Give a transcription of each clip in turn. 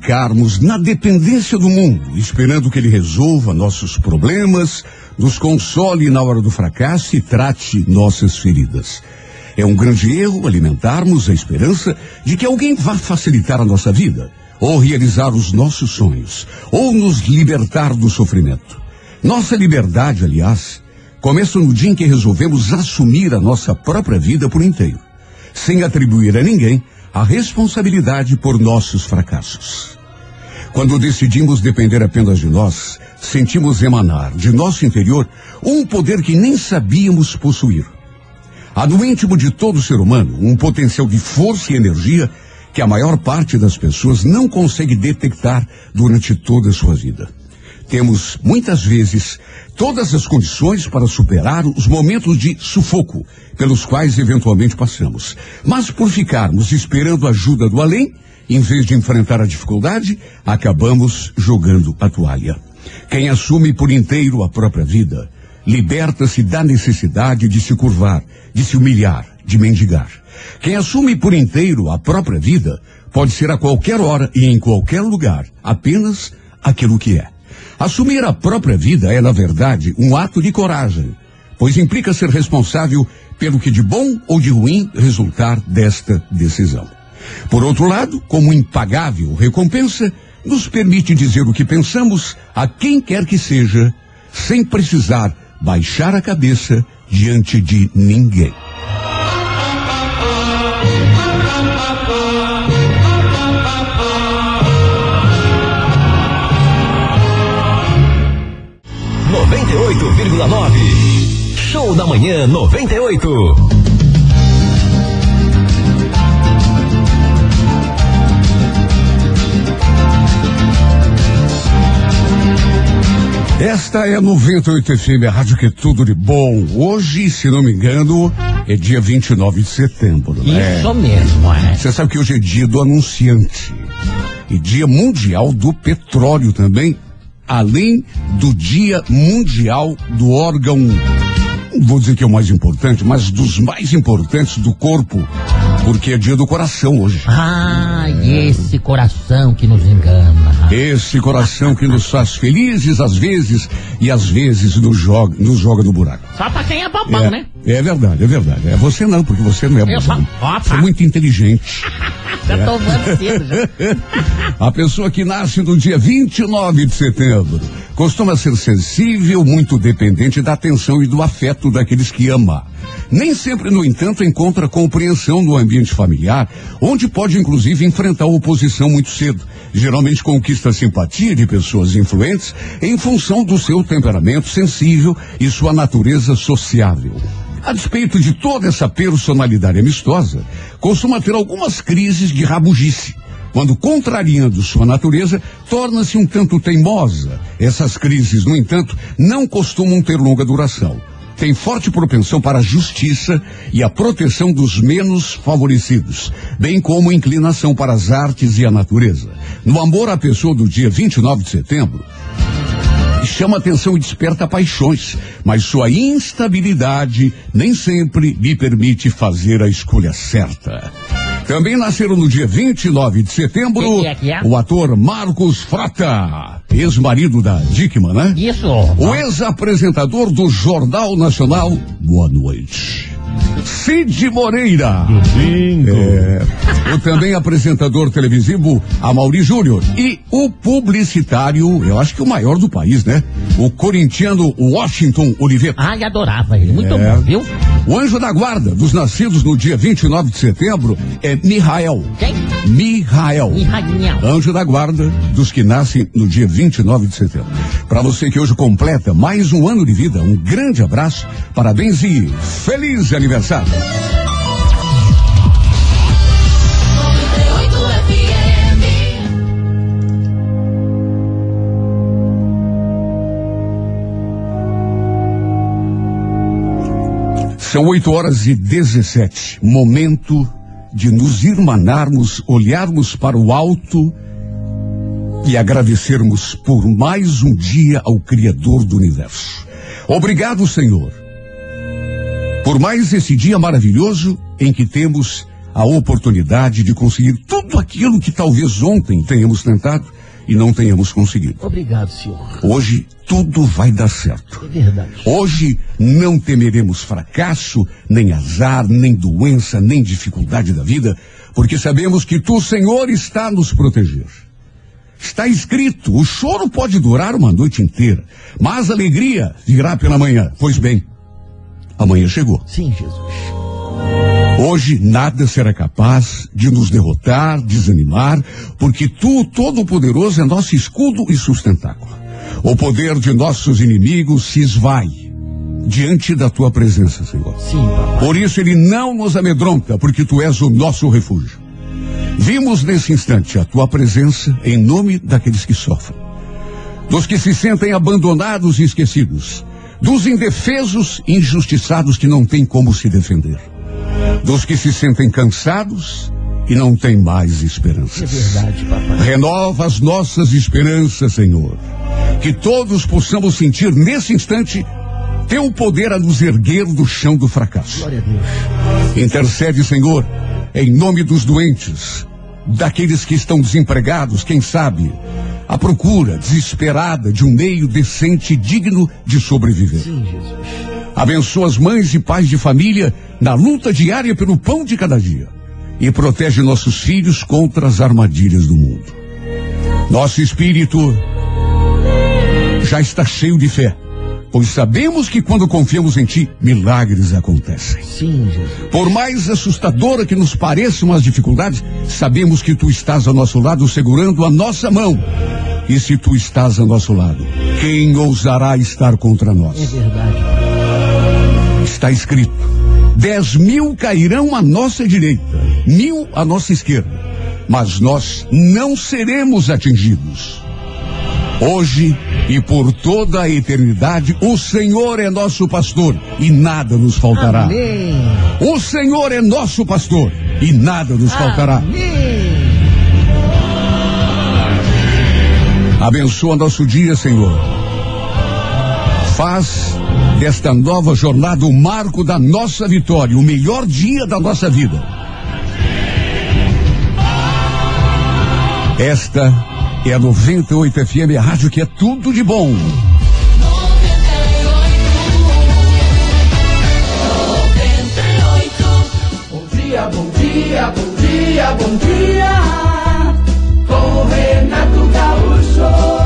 ficarmos na dependência do mundo, esperando que ele resolva nossos problemas, nos console na hora do fracasso e trate nossas feridas. É um grande erro alimentarmos a esperança de que alguém vá facilitar a nossa vida, ou realizar os nossos sonhos, ou nos libertar do sofrimento. Nossa liberdade, aliás, começa no dia em que resolvemos assumir a nossa própria vida por inteiro, sem atribuir a ninguém a responsabilidade por nossos fracassos. Quando decidimos depender apenas de nós, sentimos emanar de nosso interior um poder que nem sabíamos possuir. Há no íntimo de todo ser humano um potencial de força e energia que a maior parte das pessoas não consegue detectar durante toda a sua vida. Temos, muitas vezes, todas as condições para superar os momentos de sufoco pelos quais eventualmente passamos. Mas por ficarmos esperando a ajuda do além, em vez de enfrentar a dificuldade, acabamos jogando a toalha. Quem assume por inteiro a própria vida, liberta-se da necessidade de se curvar, de se humilhar, de mendigar. Quem assume por inteiro a própria vida, pode ser a qualquer hora e em qualquer lugar, apenas aquilo que é. Assumir a própria vida é, na verdade, um ato de coragem, pois implica ser responsável pelo que de bom ou de ruim resultar desta decisão. Por outro lado, como impagável recompensa, nos permite dizer o que pensamos a quem quer que seja, sem precisar baixar a cabeça diante de ninguém. 98,9. Show da Manhã 98. Esta é a 98 FM, a rádio que é tudo de bom. Hoje, se não me engano, é dia 29 de setembro, né? Isso mesmo, é. Você sabe que hoje é dia do anunciante. E dia mundial do petróleo também além do Dia Mundial do órgão, vou dizer que é o mais importante, mas dos mais importantes do corpo, porque é dia do coração hoje. Ah, esse coração que nos engana. Esse coração que nos faz felizes às vezes e às vezes nos joga, nos joga no buraco. Só pra quem é bobão, é, né? É verdade, é verdade. É você não, porque você não é bobão. Você é muito inteligente. já é. tomando cedo já. A pessoa que nasce no dia 29 de setembro costuma ser sensível, muito dependente da atenção e do afeto daqueles que ama. Nem sempre, no entanto, encontra compreensão no ambiente familiar, onde pode inclusive enfrentar oposição muito cedo. Geralmente conquista a simpatia de pessoas influentes em função do seu temperamento sensível e sua natureza sociável. A despeito de toda essa personalidade amistosa, costuma ter algumas crises de rabugice. Quando contrariando sua natureza, torna-se um tanto teimosa. Essas crises, no entanto, não costumam ter longa duração. Tem forte propensão para a justiça e a proteção dos menos favorecidos, bem como inclinação para as artes e a natureza. No amor à pessoa do dia 29 de setembro, chama atenção e desperta paixões, mas sua instabilidade nem sempre lhe permite fazer a escolha certa. Também nasceram no dia 29 de setembro é, o ator Marcos Frota, ex-marido da Dickman, né? Isso. O ex-apresentador do Jornal Nacional. Boa noite. Cid Moreira. Domingo. É, o também apresentador televisivo Amaury Júnior. E o publicitário, eu acho que o maior do país, né? O corintiano Washington Oliveira. Ai, adorava ele. Muito é. bom, viu? O anjo da guarda dos nascidos no dia 29 de setembro é Mihael. Quem? Mihael. Mihael. Anjo da guarda dos que nascem no dia 29 de setembro. Para você que hoje completa mais um ano de vida, um grande abraço, parabéns e feliz aniversário. São 8 horas e 17. Momento de nos irmanarmos, olharmos para o alto e agradecermos por mais um dia ao Criador do Universo. Obrigado, Senhor, por mais esse dia maravilhoso em que temos a oportunidade de conseguir tudo aquilo que talvez ontem tenhamos tentado e não tenhamos conseguido. Obrigado, senhor. Hoje tudo vai dar certo. É verdade. Hoje não temeremos fracasso, nem azar, nem doença, nem dificuldade da vida, porque sabemos que tu, Senhor, está a nos proteger. Está escrito, o choro pode durar uma noite inteira, mas a alegria virá pela manhã. Pois bem, amanhã chegou. Sim, Jesus. Hoje nada será capaz de nos derrotar, desanimar, porque tu, Todo-Poderoso, é nosso escudo e sustentáculo. O poder de nossos inimigos se esvai diante da tua presença, Senhor. Sim, papai. Por isso ele não nos amedronta, porque tu és o nosso refúgio. Vimos nesse instante a tua presença em nome daqueles que sofrem, dos que se sentem abandonados e esquecidos, dos indefesos e injustiçados que não têm como se defender, dos que se sentem cansados e não têm mais É esperanças. verdade, papai. Renova as nossas esperanças, Senhor. Que todos possamos sentir nesse instante teu poder a nos erguer do chão do fracasso. Glória a Deus. Intercede, Senhor, em nome dos doentes, daqueles que estão desempregados, quem sabe, à procura desesperada de um meio decente e digno de sobreviver. Sim, Jesus. Abençoa as mães e pais de família na luta diária pelo pão de cada dia. E protege nossos filhos contra as armadilhas do mundo. Nosso espírito já está cheio de fé, pois sabemos que quando confiamos em Ti, milagres acontecem. Sim, Jesus. Por mais assustadora que nos pareçam as dificuldades, sabemos que Tu estás ao nosso lado segurando a nossa mão. E se Tu estás ao nosso lado, quem ousará estar contra É nós? verdade. Está escrito: dez mil cairão à nossa direita, mil à nossa esquerda, mas nós não seremos atingidos. Hoje e por toda a eternidade, o Senhor é nosso pastor e nada nos faltará. Amém. O Senhor é nosso pastor e nada nos faltará. Amém. Abençoa nosso dia, Senhor. Faz desta nova jornada o marco da nossa vitória, o melhor dia da nossa vida. Esta é a 98 FM, a rádio que é tudo de bom. Bom dia, bom dia, bom dia. Com Renato Gaúcho.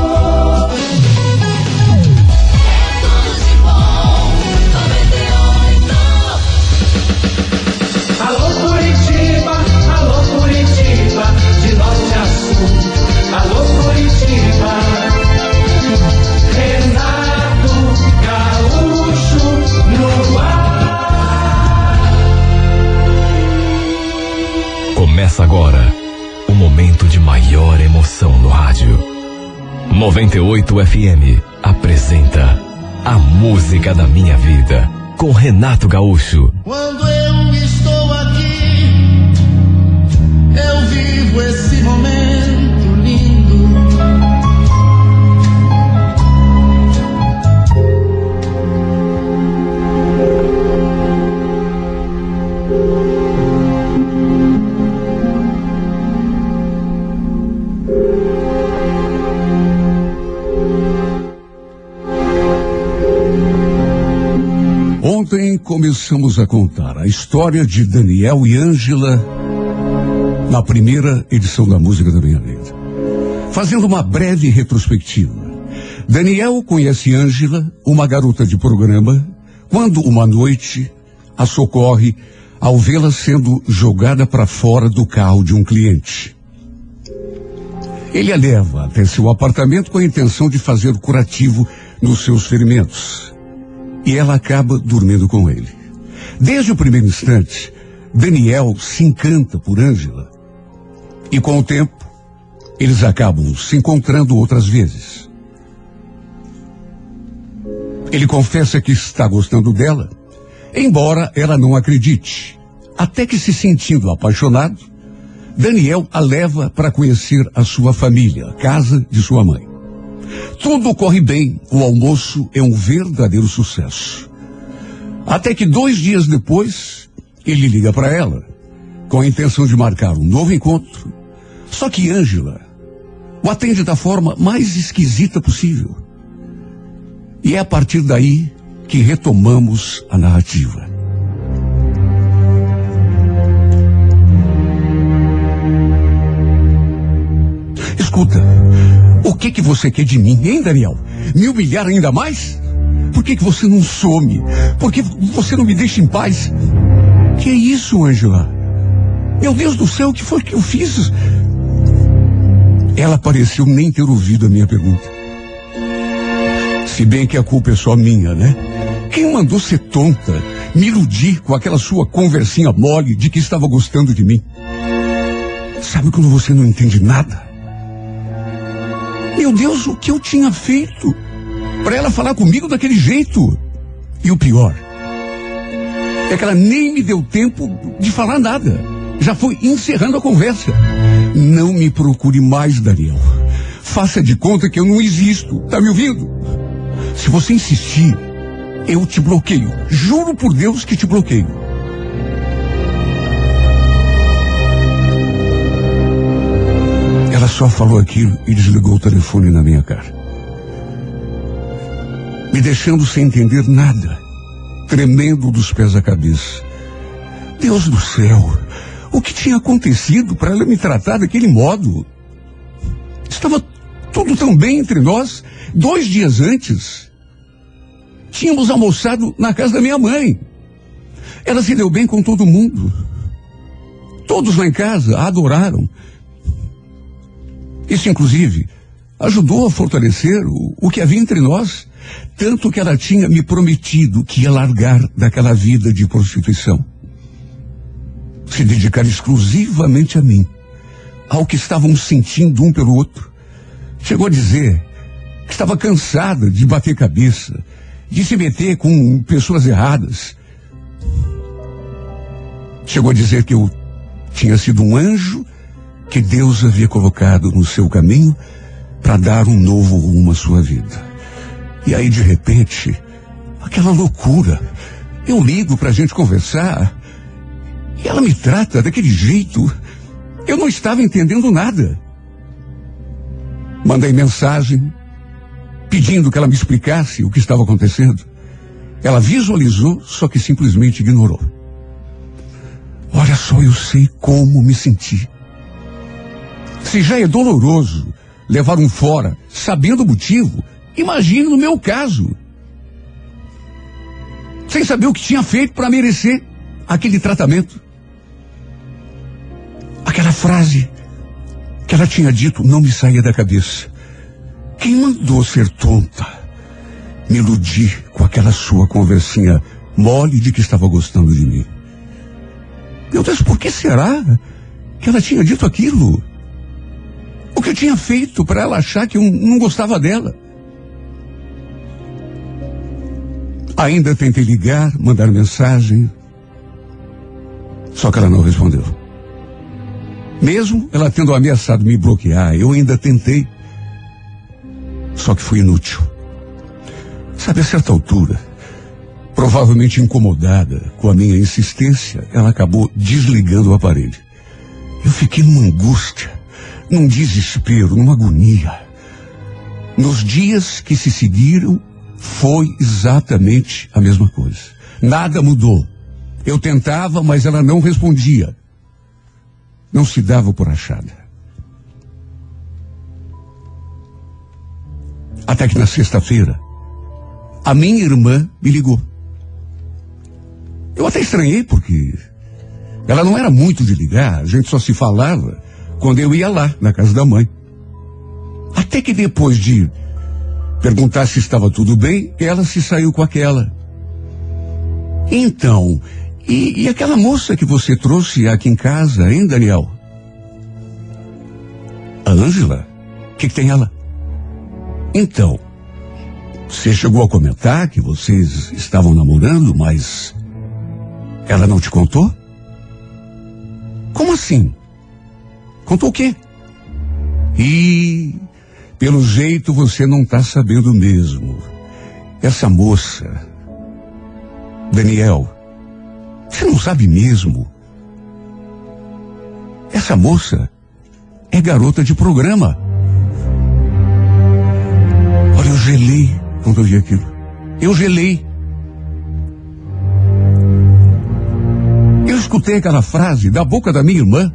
Maior emoção no rádio. 98 FM apresenta A Música da Minha Vida com Renato Gaúcho. Quando eu estou aqui, eu vivo esse momento Começamos a contar a história de Daniel e Ângela na primeira edição da Música da Minha Vida. Fazendo uma breve retrospectiva. Daniel conhece Ângela, uma garota de programa, quando uma noite a socorre ao vê-la sendo jogada para fora do carro de um cliente. Ele a leva até seu apartamento com a intenção de fazer o curativo nos seus ferimentos e ela acaba dormindo com ele. Desde o primeiro instante, Daniel se encanta por Ângela. E com o tempo, eles acabam se encontrando outras vezes. Ele confessa que está gostando dela, embora ela não acredite. Até que, se sentindo apaixonado, Daniel a leva para conhecer a sua família, a casa de sua mãe. Tudo corre bem, o almoço é um verdadeiro sucesso. Até que dois dias depois, ele liga para ela, com a intenção de marcar um novo encontro. Só que Ângela o atende da forma mais esquisita possível. E é a partir daí que retomamos a narrativa. Escuta, que que você quer de mim, hein, Daniel? Me humilhar ainda mais? Por que que você não some? Por que você não me deixa em paz? Que é isso, Angela? Meu Deus do céu, o que foi que eu fiz? Ela pareceu nem ter ouvido a minha pergunta. Se bem que a culpa é só minha, né? Quem mandou ser tonta, me iludir com aquela sua conversinha mole de que estava gostando de mim? Sabe quando você não entende nada? Meu Deus, o que eu tinha feito para ela falar comigo daquele jeito? E o pior é que ela nem me deu tempo de falar nada. Já foi encerrando a conversa. Não me procure mais, Daniel. Faça de conta que eu não existo. Tá me ouvindo? Se você insistir, eu te bloqueio. Juro por Deus que te bloqueio. Ela só falou aquilo e desligou o telefone na minha cara. Me deixando sem entender nada, tremendo dos pés à cabeça. Deus do céu, o que tinha acontecido para ela me tratar daquele modo? Estava tudo tão bem entre nós. Dois dias antes, tínhamos almoçado na casa da minha mãe. Ela se deu bem com todo mundo. Todos lá em casa a adoraram. Isso, inclusive, ajudou a fortalecer o, o que havia entre nós, tanto que ela tinha me prometido que ia largar daquela vida de prostituição. Se dedicar exclusivamente a mim, ao que estávamos sentindo um pelo outro. Chegou a dizer que estava cansada de bater cabeça, de se meter com pessoas erradas. Chegou a dizer que eu tinha sido um anjo que Deus havia colocado no seu caminho para dar um novo rumo à sua vida. E aí, de repente, aquela loucura. Eu ligo para a gente conversar e ela me trata daquele jeito. Eu não estava entendendo nada. Mandei mensagem pedindo que ela me explicasse o que estava acontecendo. Ela visualizou, só que simplesmente ignorou. Olha só, eu sei como me senti. Se já é doloroso levar um fora sabendo o motivo, imagine no meu caso. Sem saber o que tinha feito para merecer aquele tratamento. Aquela frase que ela tinha dito não me saía da cabeça. Quem mandou ser tonta? Me iludir com aquela sua conversinha mole de que estava gostando de mim. Meu Deus, por que será que ela tinha dito aquilo? O que eu tinha feito para ela achar que eu não gostava dela? Ainda tentei ligar, mandar mensagem. Só que ela não respondeu. Mesmo ela tendo ameaçado me bloquear, eu ainda tentei. Só que foi inútil. Sabe, a certa altura, provavelmente incomodada com a minha insistência, ela acabou desligando o aparelho. Eu fiquei numa angústia num desespero, numa agonia. Nos dias que se seguiram, foi exatamente a mesma coisa. Nada mudou. Eu tentava, mas ela não respondia. Não se dava por achada. Até que na sexta-feira, a minha irmã me ligou. Eu até estranhei porque ela não era muito de ligar, a gente só se falava quando eu ia lá, na casa da mãe. Até que depois de perguntar se estava tudo bem, ela se saiu com aquela. Então, e, e aquela moça que você trouxe aqui em casa, hein, Daniel? A Ângela? O que, que tem ela? Então, você chegou a comentar que vocês estavam namorando, mas ela não te contou? Como assim? Contou o quê? E, pelo jeito, você não está sabendo mesmo. Essa moça, Daniel, você não sabe mesmo Essa moça é garota de programa. Olha, eu gelei quando eu vi aquilo. Eu gelei. Eu escutei aquela frase da boca da minha irmã,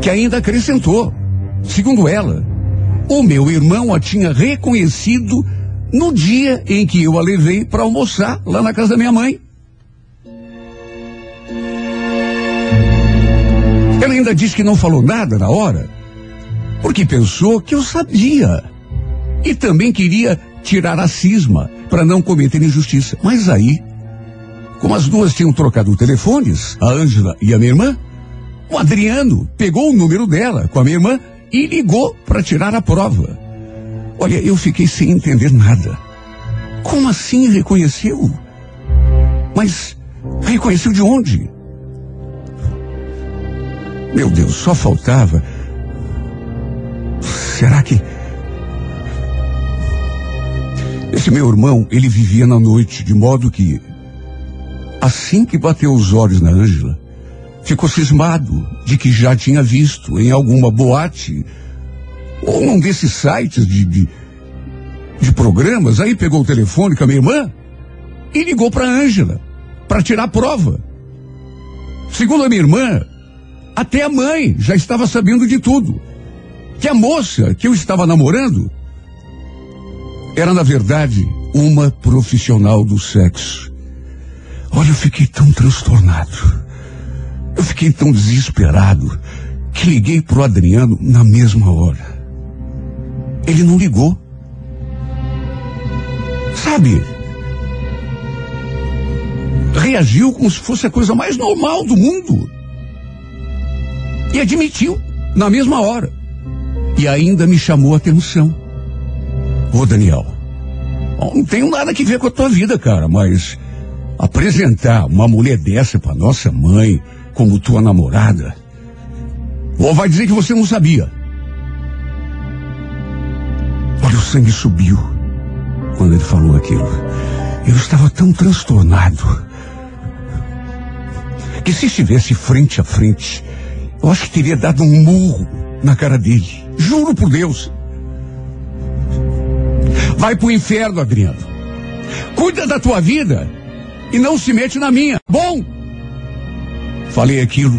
que ainda acrescentou. Segundo ela, o meu irmão a tinha reconhecido no dia em que eu a levei para almoçar lá na casa da minha mãe. Ela ainda disse que não falou nada na hora, porque pensou que eu sabia. E também queria tirar a cisma para não cometer injustiça. Mas aí, como as duas tinham trocado telefones, a Ângela e a minha irmã, o Adriano pegou o número dela com a minha irmã e ligou para tirar a prova. Olha, eu fiquei sem entender nada. Como assim reconheceu? Mas reconheceu de onde? Meu Deus, só faltava. Será que. Esse meu irmão, ele vivia na noite, de modo que, assim que bateu os olhos na Ângela, ficou cismado de que já tinha visto em alguma boate ou num desses sites de, de, de programas. Aí pegou o telefone com a minha irmã e ligou para Ângela para tirar prova. Segundo a minha irmã, até a mãe já estava sabendo de tudo. Que a moça que eu estava namorando era, na verdade, uma profissional do sexo. Olha, eu fiquei tão transtornado. Eu fiquei tão desesperado que liguei pro Adriano na mesma hora. Ele não ligou. Sabe? Reagiu como se fosse a coisa mais normal do mundo. E admitiu na mesma hora. E ainda me chamou a atenção. Ô Daniel, não tenho nada que ver com a tua vida, cara, mas apresentar uma mulher dessa para nossa mãe como tua namorada, ou vai dizer que você não sabia. Olha, o sangue subiu quando ele falou aquilo. Eu estava tão transtornado que se estivesse frente a frente, eu acho que teria dado um murro na cara dele. Juro por Deus. Vai pro inferno, Adriano. Cuida da tua vida e não se mete na minha. Bom! Falei aquilo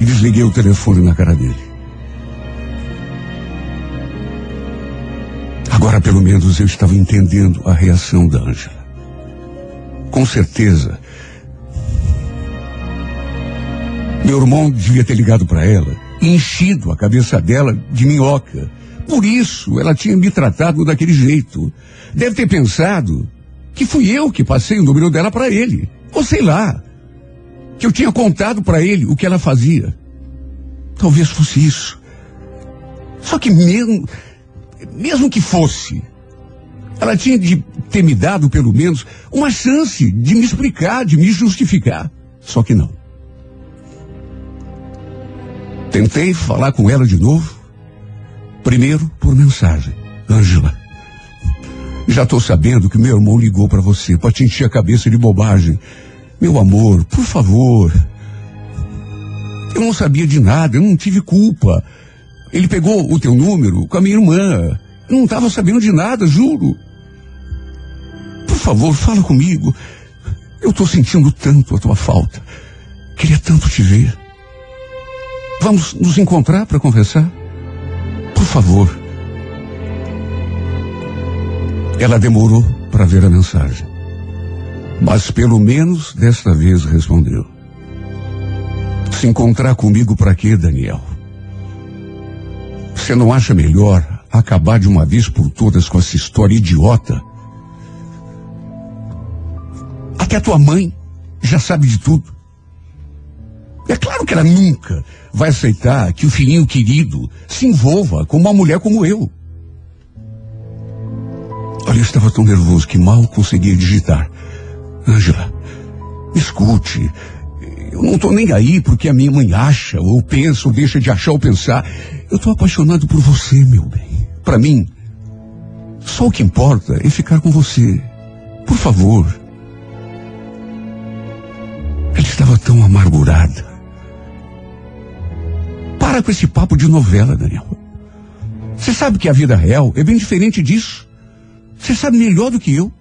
e desliguei o telefone na cara dele. Agora, pelo menos, eu estava entendendo a reação da Ângela. Com certeza, meu irmão devia ter ligado para ela, enchido a cabeça dela de minhoca. Por isso, ela tinha me tratado daquele jeito. Deve ter pensado que fui eu que passei o número dela para ele. Ou sei lá, que eu tinha contado para ele o que ela fazia. Talvez fosse isso. Só que mesmo, mesmo que fosse, ela tinha de ter me dado, pelo menos, uma chance de me explicar, de me justificar. Só que não. Tentei falar com ela de novo. Primeiro por mensagem. Ângela, já estou sabendo que meu irmão ligou para você para te encher a cabeça de bobagem. Meu amor, por favor. Eu não sabia de nada, eu não tive culpa. Ele pegou o teu número com a minha irmã. Eu não estava sabendo de nada, juro. Por favor, fala comigo. Eu estou sentindo tanto a tua falta. Queria tanto te ver. Vamos nos encontrar para conversar? Por favor. Ela demorou para ver a mensagem. Mas pelo menos desta vez respondeu. Se encontrar comigo para quê, Daniel? Você não acha melhor acabar de uma vez por todas com essa história idiota? Até tua mãe já sabe de tudo. É claro que ela nunca vai aceitar que o filhinho querido se envolva com uma mulher como eu. Olha, eu estava tão nervoso que mal conseguia digitar. Ângela, escute. Eu não estou nem aí porque a minha mãe acha, ou pensa, ou deixa de achar ou pensar. Eu estou apaixonado por você, meu bem. Para mim, só o que importa é ficar com você. Por favor. Ela estava tão amargurada. Para com esse papo de novela, Daniel. Você sabe que a vida real é bem diferente disso. Você sabe melhor do que eu.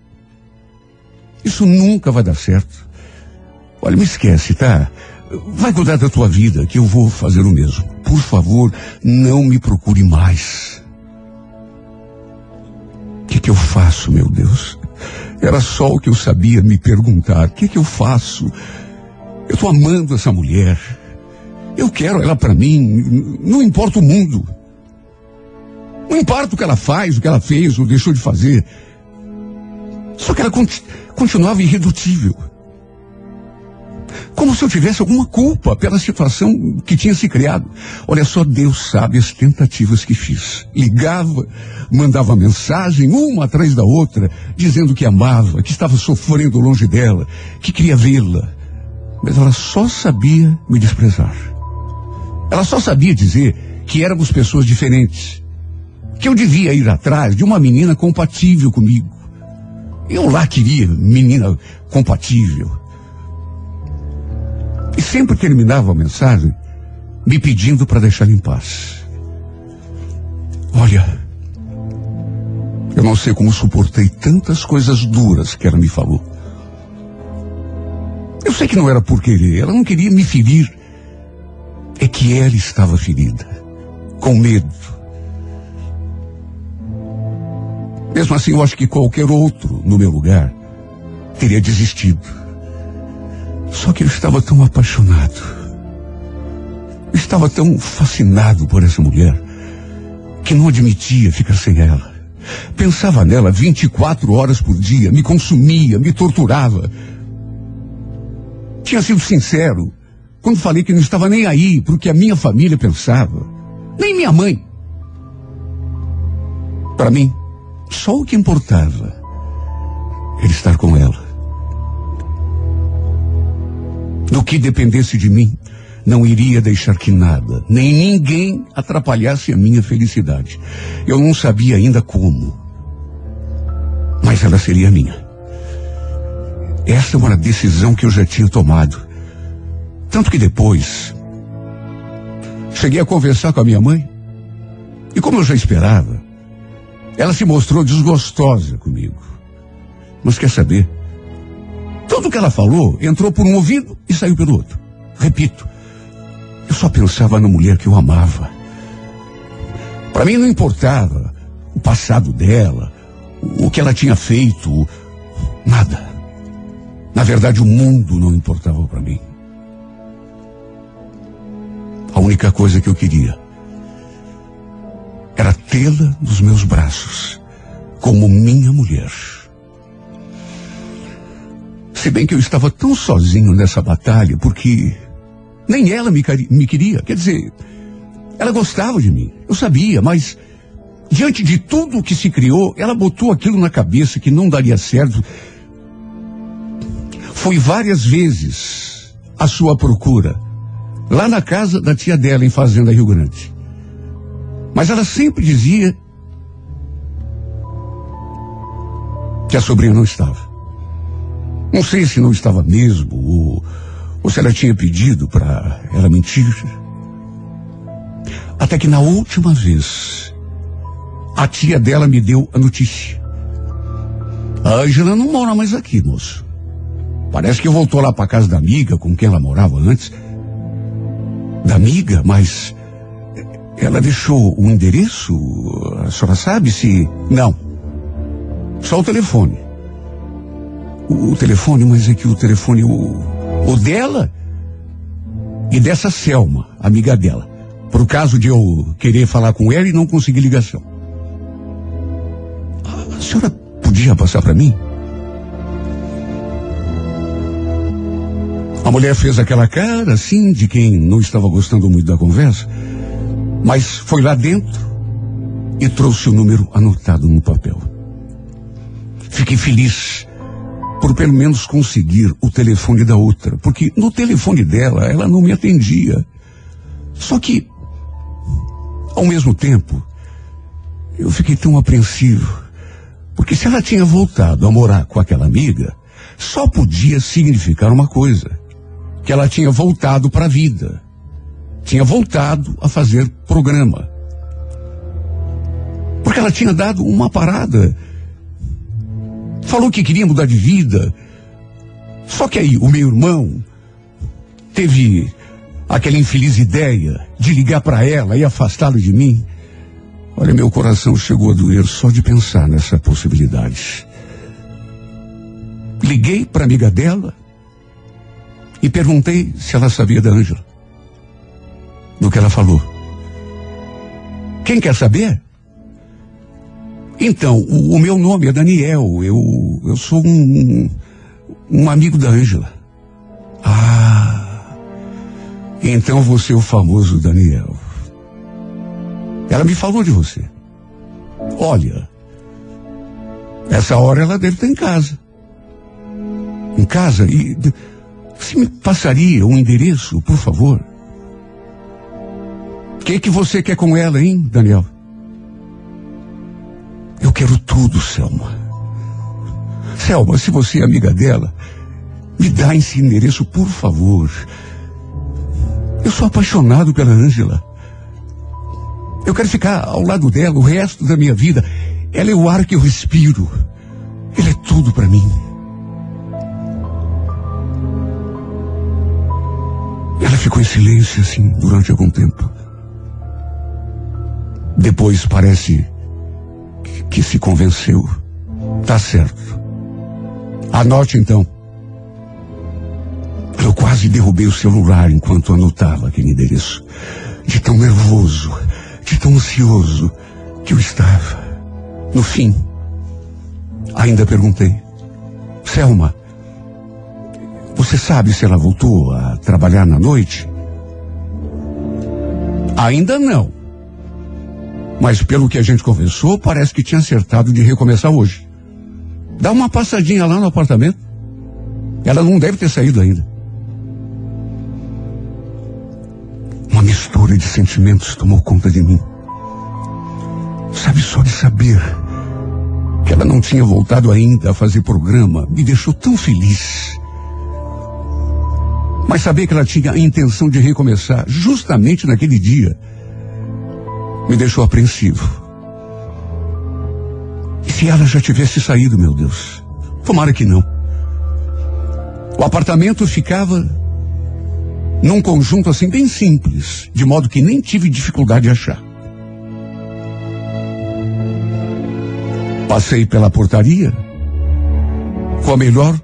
Isso nunca vai dar certo. Olha, me esquece, tá? Vai cuidar da tua vida, que eu vou fazer o mesmo. Por favor, não me procure mais. O que, que eu faço, meu Deus? Era só o que eu sabia me perguntar. O que, que eu faço? Eu estou amando essa mulher. Eu quero ela para mim. Não importa o mundo. Não importa o que ela faz, o que ela fez ou deixou de fazer. Só que ela continuava irredutível. Como se eu tivesse alguma culpa pela situação que tinha se criado. Olha só, Deus sabe as tentativas que fiz. Ligava, mandava mensagem, uma atrás da outra, dizendo que amava, que estava sofrendo longe dela, que queria vê-la. Mas ela só sabia me desprezar. Ela só sabia dizer que éramos pessoas diferentes. Que eu devia ir atrás de uma menina compatível comigo. Eu lá queria menina compatível. E sempre terminava a mensagem me pedindo para deixar em paz. Olha, eu não sei como suportei tantas coisas duras que ela me falou. Eu sei que não era por querer, ela não queria me ferir. É que ela estava ferida, com medo. Mesmo assim, eu acho que qualquer outro no meu lugar teria desistido. Só que eu estava tão apaixonado. Eu estava tão fascinado por essa mulher que não admitia ficar sem ela. Pensava nela 24 horas por dia, me consumia, me torturava. Tinha sido sincero quando falei que não estava nem aí para o que a minha família pensava, nem minha mãe. Para mim, só o que importava era estar com ela. Do que dependesse de mim, não iria deixar que nada, nem ninguém atrapalhasse a minha felicidade. Eu não sabia ainda como, mas ela seria minha. Essa é uma decisão que eu já tinha tomado. Tanto que depois, cheguei a conversar com a minha mãe, e como eu já esperava, ela se mostrou desgostosa comigo. Mas quer saber? Tudo que ela falou entrou por um ouvido e saiu pelo outro. Repito, eu só pensava na mulher que eu amava. Para mim não importava o passado dela, o que ela tinha feito, nada. Na verdade, o mundo não importava para mim. A única coisa que eu queria era tê-la nos meus braços, como minha mulher. Se bem que eu estava tão sozinho nessa batalha, porque nem ela me, me queria. Quer dizer, ela gostava de mim, eu sabia, mas diante de tudo o que se criou, ela botou aquilo na cabeça que não daria certo. Foi várias vezes a sua procura, lá na casa da tia dela, em Fazenda Rio Grande. Mas ela sempre dizia que a sobrinha não estava. Não sei se não estava mesmo, ou, ou se ela tinha pedido para ela mentir. Até que na última vez, a tia dela me deu a notícia. A Ângela não mora mais aqui, moço. Parece que voltou lá para casa da amiga com quem ela morava antes. Da amiga, mas ela deixou o endereço? A senhora sabe se. Não. Só o telefone o, o telefone, mas é que o telefone, o, o dela e dessa Selma, amiga dela. Por caso de eu querer falar com ela e não conseguir ligação. A senhora podia passar para mim? A mulher fez aquela cara, assim, de quem não estava gostando muito da conversa, mas foi lá dentro e trouxe o número anotado no papel. Fiquei feliz por pelo menos conseguir o telefone da outra, porque no telefone dela ela não me atendia. Só que, ao mesmo tempo, eu fiquei tão apreensivo, porque se ela tinha voltado a morar com aquela amiga, só podia significar uma coisa: que ela tinha voltado para a vida. Tinha voltado a fazer programa. Porque ela tinha dado uma parada. Falou que queria mudar de vida. Só que aí o meu irmão teve aquela infeliz ideia de ligar para ela e afastá-lo de mim. Olha, meu coração chegou a doer só de pensar nessa possibilidade. Liguei para amiga dela e perguntei se ela sabia da Ângela. Do que ela falou. Quem quer saber? Então, o, o meu nome é Daniel. Eu, eu sou um, um amigo da Ângela. Ah, então você é o famoso Daniel. Ela me falou de você. Olha, essa hora ela deve estar em casa. Em casa e você me passaria um endereço, por favor? Que que você quer com ela, hein, Daniel? Eu quero tudo, Selma. Selma, se você é amiga dela, me dá esse endereço, por favor. Eu sou apaixonado pela Ângela. Eu quero ficar ao lado dela o resto da minha vida. Ela é o ar que eu respiro. Ela é tudo para mim. Ela ficou em silêncio assim durante algum tempo. Depois parece que, se convenceu. Tá certo. Anote então. Eu quase derrubei o celular enquanto anotava aquele endereço. De tão nervoso, de tão ansioso que eu estava. No fim, ainda perguntei: Selma, você sabe se ela voltou a trabalhar na noite? Ainda não. Mas pelo que a gente conversou, parece que tinha acertado de recomeçar hoje. Dá uma passadinha lá no apartamento. Ela não deve ter saído ainda. Uma mistura de sentimentos tomou conta de mim. Sabe, só de saber que ela não tinha voltado ainda a fazer programa me deixou tão feliz. Mas saber que ela tinha a intenção de recomeçar justamente naquele dia me deixou apreensivo. E se ela já tivesse saído, meu Deus? Tomara que não. O apartamento ficava num conjunto assim bem simples, de modo que nem tive dificuldade de achar. Passei pela portaria com a melhor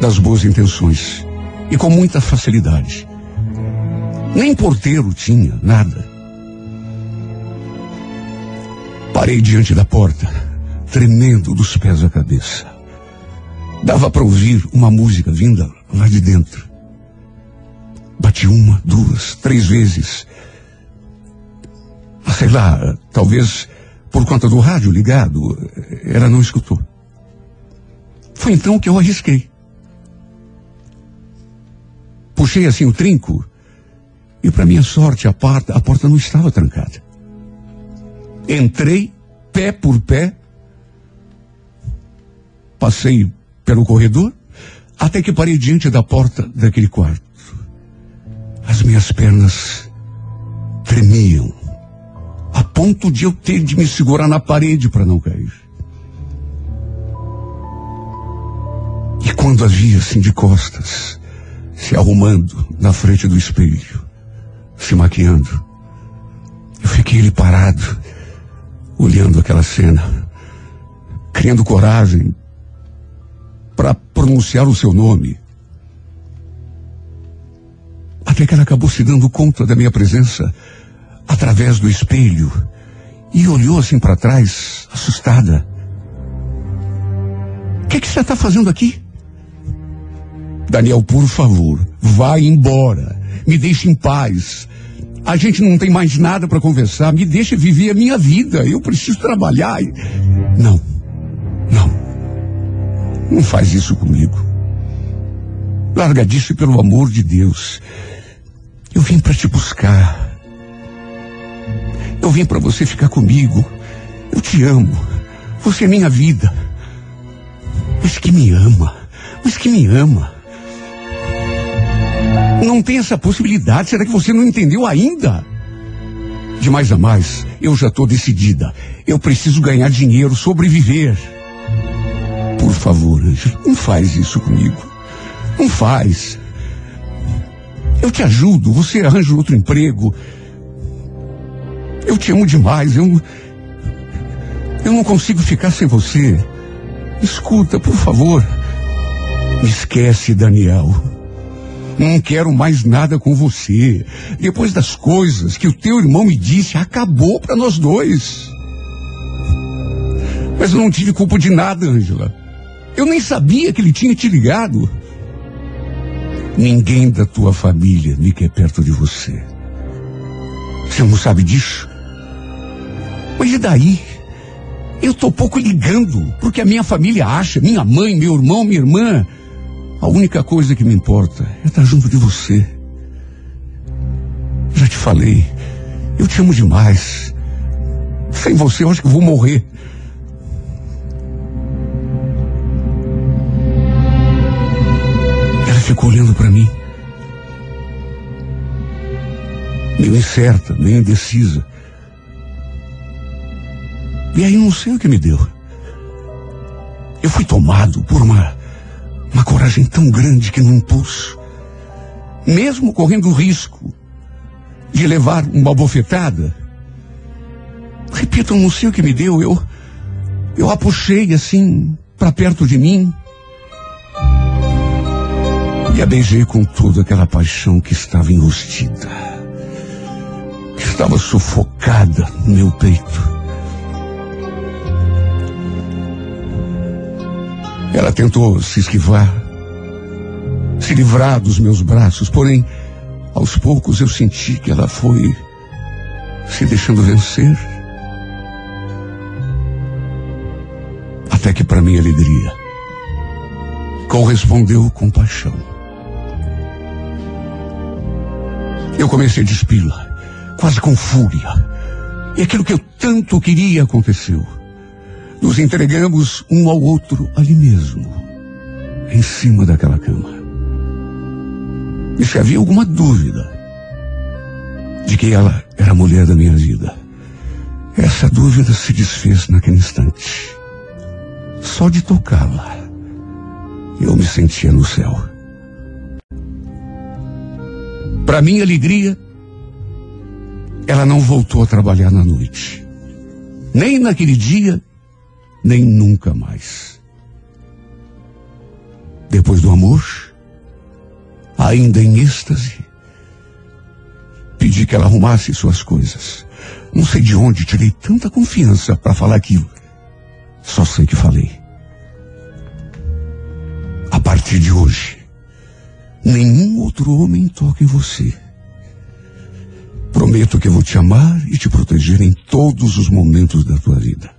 das boas intenções e com muita facilidade. Nem porteiro tinha, nada. Parei diante da porta, tremendo dos pés à cabeça. Dava para ouvir uma música vinda lá de dentro. Bati uma, duas, três vezes. Sei lá, talvez por conta do rádio ligado, ela não escutou. Foi então que eu arrisquei. Puxei assim o trinco e, para minha sorte, a porta, a porta não estava trancada. Entrei, pé por pé, passei pelo corredor, até que parei diante da porta daquele quarto. As minhas pernas tremiam, a ponto de eu ter de me segurar na parede para não cair. E quando a vi assim de costas, se arrumando na frente do espelho, se maquiando, eu fiquei ali parado, olhando aquela cena, criando coragem para pronunciar o seu nome. Até que ela acabou se dando conta da minha presença através do espelho e olhou assim para trás, assustada. O que, que você está fazendo aqui? Daniel, por favor, vá embora. Me deixe em paz. A gente não tem mais nada para conversar. Me deixe viver a minha vida. Eu preciso trabalhar. Não, não. Não faz isso comigo. Larga disso pelo amor de Deus. Eu vim para te buscar. Eu vim para você ficar comigo. Eu te amo. Você é minha vida. Mas que me ama. Mas que me ama. Não tem essa possibilidade. Será que você não entendeu ainda? De mais a mais, eu já estou decidida. Eu preciso ganhar dinheiro, sobreviver. Por favor, Ângela, não faz isso comigo. Não faz. Eu te ajudo, você arranja outro emprego. Eu te amo demais, eu, eu não consigo ficar sem você. Escuta, por favor. Esquece, Daniel. Não quero mais nada com você. Depois das coisas que o teu irmão me disse, acabou para nós dois. Mas eu não tive culpa de nada, Ângela. Eu nem sabia que ele tinha te ligado. Ninguém da tua família me quer perto de você. Você não sabe disso? Mas e daí? Eu tô pouco ligando, porque a minha família acha, minha mãe, meu irmão, minha irmã. A única coisa que me importa é estar junto de você. Já te falei, eu te amo demais. Sem você eu acho que vou morrer. Ela ficou olhando para mim. Meio incerta, meio indecisa. E aí não sei o que me deu. Eu fui tomado por uma, uma coragem tão grande que no impulso, mesmo correndo o risco de levar uma bofetada, repito, não sei o que me deu, eu, eu a puxei assim para perto de mim. E a beijei com toda aquela paixão que estava enrustida, que estava sufocada no meu peito. Ela tentou se esquivar, se livrar dos meus braços, porém, aos poucos eu senti que ela foi se deixando vencer. Até que, para minha alegria, correspondeu com paixão. Eu comecei a despila, quase com fúria. E aquilo que eu tanto queria aconteceu. Nos entregamos um ao outro ali mesmo, em cima daquela cama. E se havia alguma dúvida de que ela era a mulher da minha vida, essa dúvida se desfez naquele instante. Só de tocá-la, eu me sentia no céu. Para minha alegria, ela não voltou a trabalhar na noite. Nem naquele dia, nem nunca mais. Depois do amor, ainda em êxtase, pedi que ela arrumasse suas coisas. Não sei de onde tirei tanta confiança para falar aquilo. Só sei que falei. A partir de hoje, nenhum outro homem toca em você. Prometo que vou te amar e te proteger em todos os momentos da tua vida.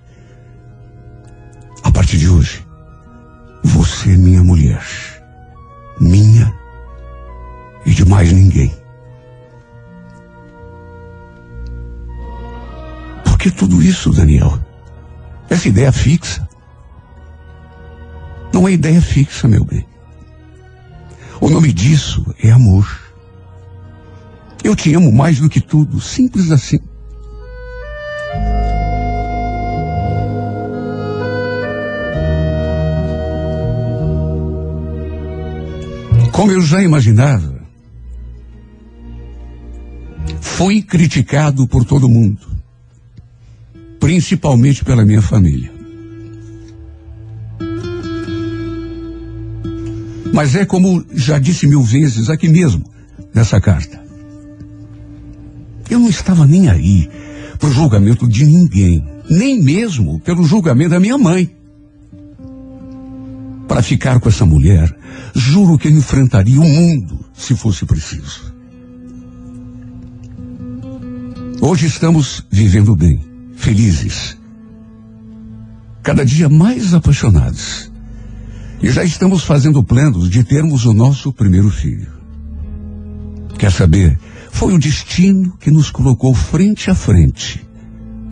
A partir de hoje, você é minha mulher. Minha e de mais ninguém. Por que tudo isso, Daniel? Essa ideia fixa. Não é ideia fixa, meu bem. O nome disso é amor. Eu te amo mais do que tudo, simples assim. Como eu já imaginava, fui criticado por todo mundo, principalmente pela minha família. Mas é como já disse mil vezes aqui mesmo, nessa carta. Eu não estava nem aí para o julgamento de ninguém, nem mesmo pelo julgamento da minha mãe. Para ficar com essa mulher, juro que eu enfrentaria o mundo se fosse preciso. Hoje estamos vivendo bem, felizes, cada dia mais apaixonados. E já estamos fazendo planos de termos o nosso primeiro filho. Quer saber? Foi o destino que nos colocou frente a frente.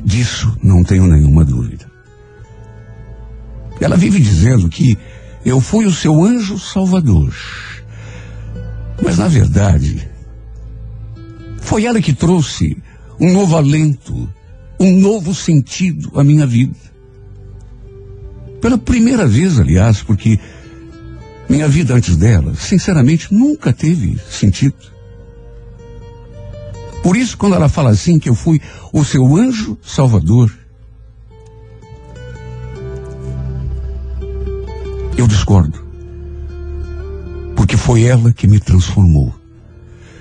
Disso não tenho nenhuma dúvida. Ela vive dizendo que eu fui o seu anjo salvador. Mas na verdade, foi ela que trouxe um novo alento, um novo sentido à minha vida. Pela primeira vez, aliás, porque minha vida antes dela, sinceramente, nunca teve sentido. Por isso, quando ela fala assim, que eu fui o seu anjo salvador, eu discordo. Porque foi ela que me transformou,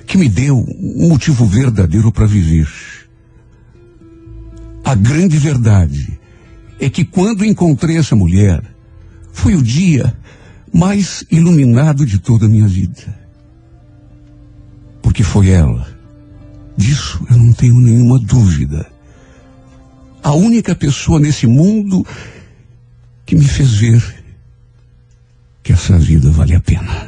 que me deu um motivo verdadeiro para viver. A grande verdade é que quando encontrei essa mulher, foi o dia mais iluminado de toda a minha vida. Porque foi ela. Disso eu não tenho nenhuma dúvida. A única pessoa nesse mundo que me fez ver que essa vida vale a pena.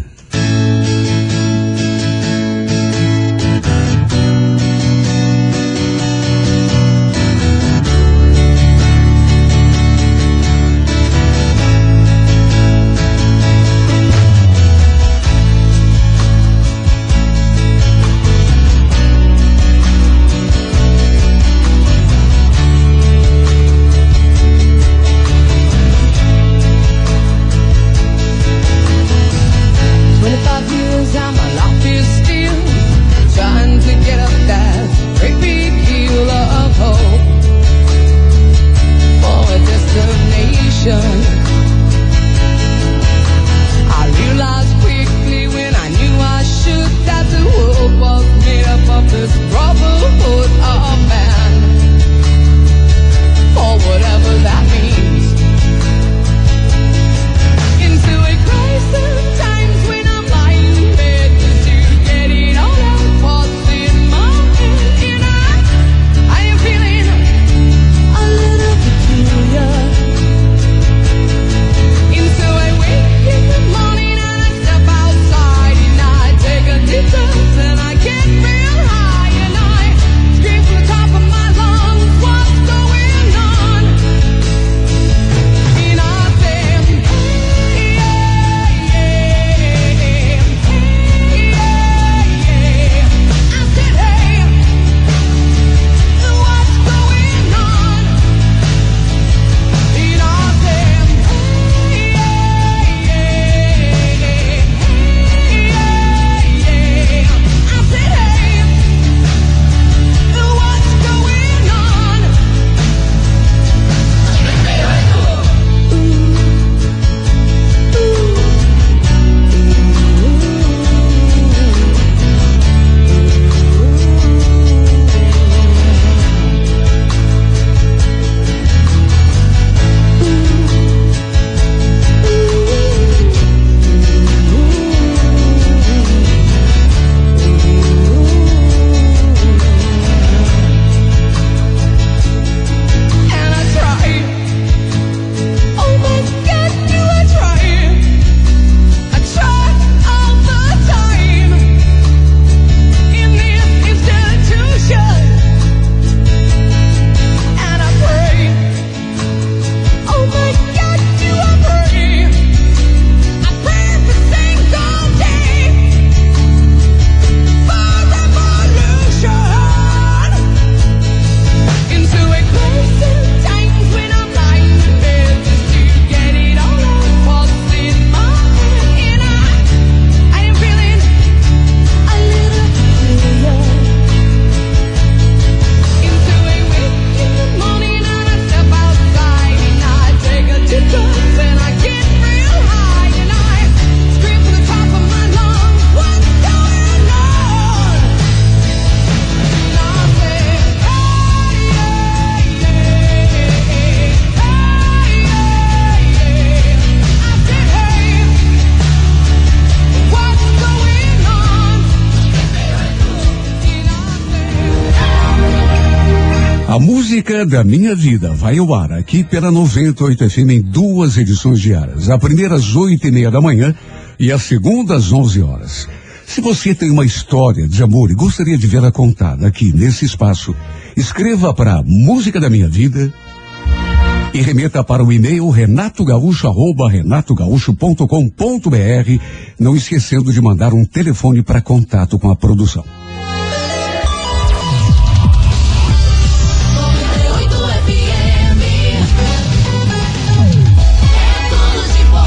A música da minha vida vai ao ar aqui pela 98 FM em duas edições diárias. A primeira às oito e meia da manhã e a segunda às onze horas. Se você tem uma história de amor e gostaria de vê-la contada aqui nesse espaço, escreva para Música da Minha Vida, e remeta para o e-mail renatogaúcho.com.br, não esquecendo de mandar um telefone para contato com a produção.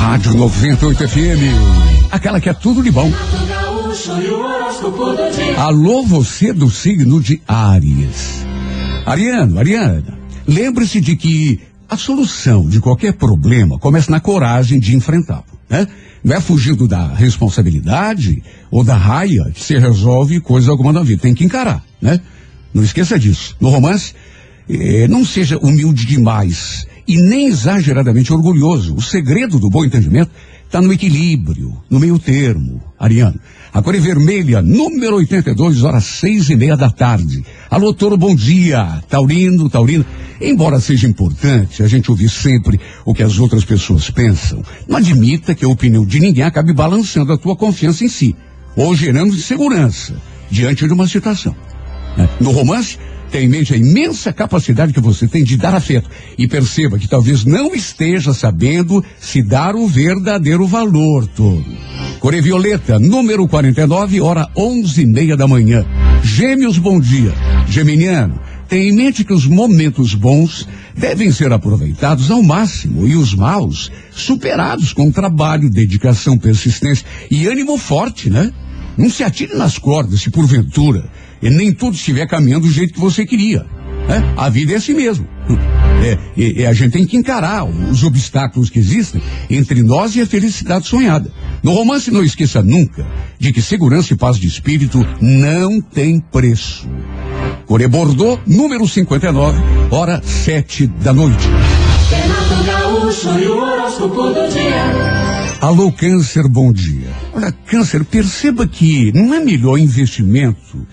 Rádio 98 FM, aquela que é tudo de bom. Alô, você do signo de Áries. Ariano, Ariana, lembre-se de que a solução de qualquer problema começa na coragem de enfrentá-lo, né? Não é fugindo da responsabilidade ou da raia que se resolve coisa alguma na vida. Tem que encarar, né? Não esqueça disso. No romance, eh, não seja humilde demais e nem exageradamente orgulhoso. O segredo do bom entendimento está no equilíbrio, no meio termo. Ariano, a cor é vermelha, número 82, horas seis e meia da tarde. Alô, Toro, bom dia. Taurino, Taurino. Embora seja importante a gente ouvir sempre o que as outras pessoas pensam, não admita que a opinião de ninguém acabe balançando a tua confiança em si, ou gerando insegurança diante de uma situação. né? No romance, tenha em mente a imensa capacidade que você tem de dar afeto. E perceba que talvez não esteja sabendo se dar o verdadeiro valor todo. Core Violeta, número 49, hora onze e meia da manhã. Gêmeos, bom dia. Geminiano, tenha em mente que os momentos bons devem ser aproveitados ao máximo e os maus superados com trabalho, dedicação, persistência e ânimo forte, né? Não se atire nas cordas se porventura e nem tudo estiver caminhando do jeito que você queria. né? A vida é assim mesmo. É, e, e a gente tem que encarar os obstáculos que existem entre nós e a felicidade sonhada. No romance, não esqueça nunca de que segurança e paz de espírito não tem preço. Core Bordeaux, número 59, hora sete da noite. Renato Gaúcho e o horóscopo do dia. Alô, Câncer, bom dia. Olha, Câncer, perceba que não é melhor investimento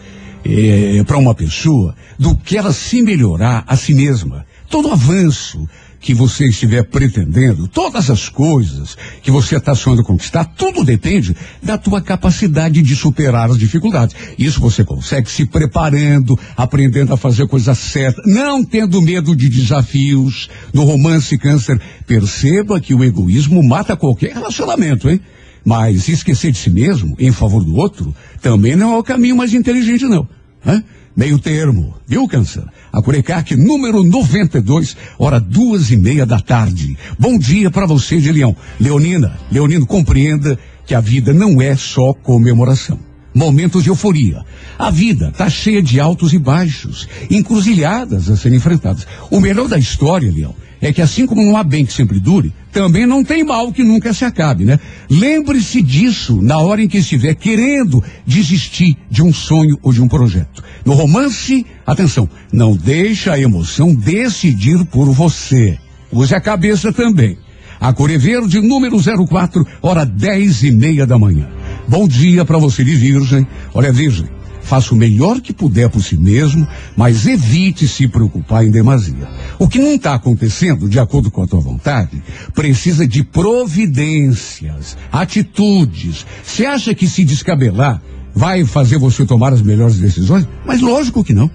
para uma pessoa do que ela se melhorar a si mesma. Todo avanço que você estiver pretendendo, todas as coisas que você está sonhando conquistar, tudo depende da tua capacidade de superar as dificuldades. Isso você consegue se preparando, aprendendo a fazer coisa certa, não tendo medo de desafios. No romance câncer, perceba que o egoísmo mata qualquer relacionamento, hein? Mas esquecer de si mesmo em favor do outro também não é o caminho mais inteligente, não. Hã? Meio termo, viu, Câncer? A Curecac número 92, hora duas e meia da tarde. Bom dia para você de Leão. Leonina, Leonino, compreenda que a vida não é só comemoração. Momentos de euforia. A vida está cheia de altos e baixos, encruzilhadas a serem enfrentadas. O melhor da história, Leão, é que assim como não há bem que sempre dure, também não tem mal que nunca se acabe, né? Lembre-se disso na hora em que estiver querendo desistir de um sonho ou de um projeto. No romance, atenção, não deixa a emoção decidir por você. Use a cabeça também. A Core Verde, número 04, hora dez e meia da manhã. Bom dia para você de Virgem. Olha, Virgem, faça o melhor que puder por si mesmo, mas evite se preocupar em demasia. O que não está acontecendo, de acordo com a tua vontade, precisa de providências, atitudes. Você acha que se descabelar vai fazer você tomar as melhores decisões? Mas lógico que não.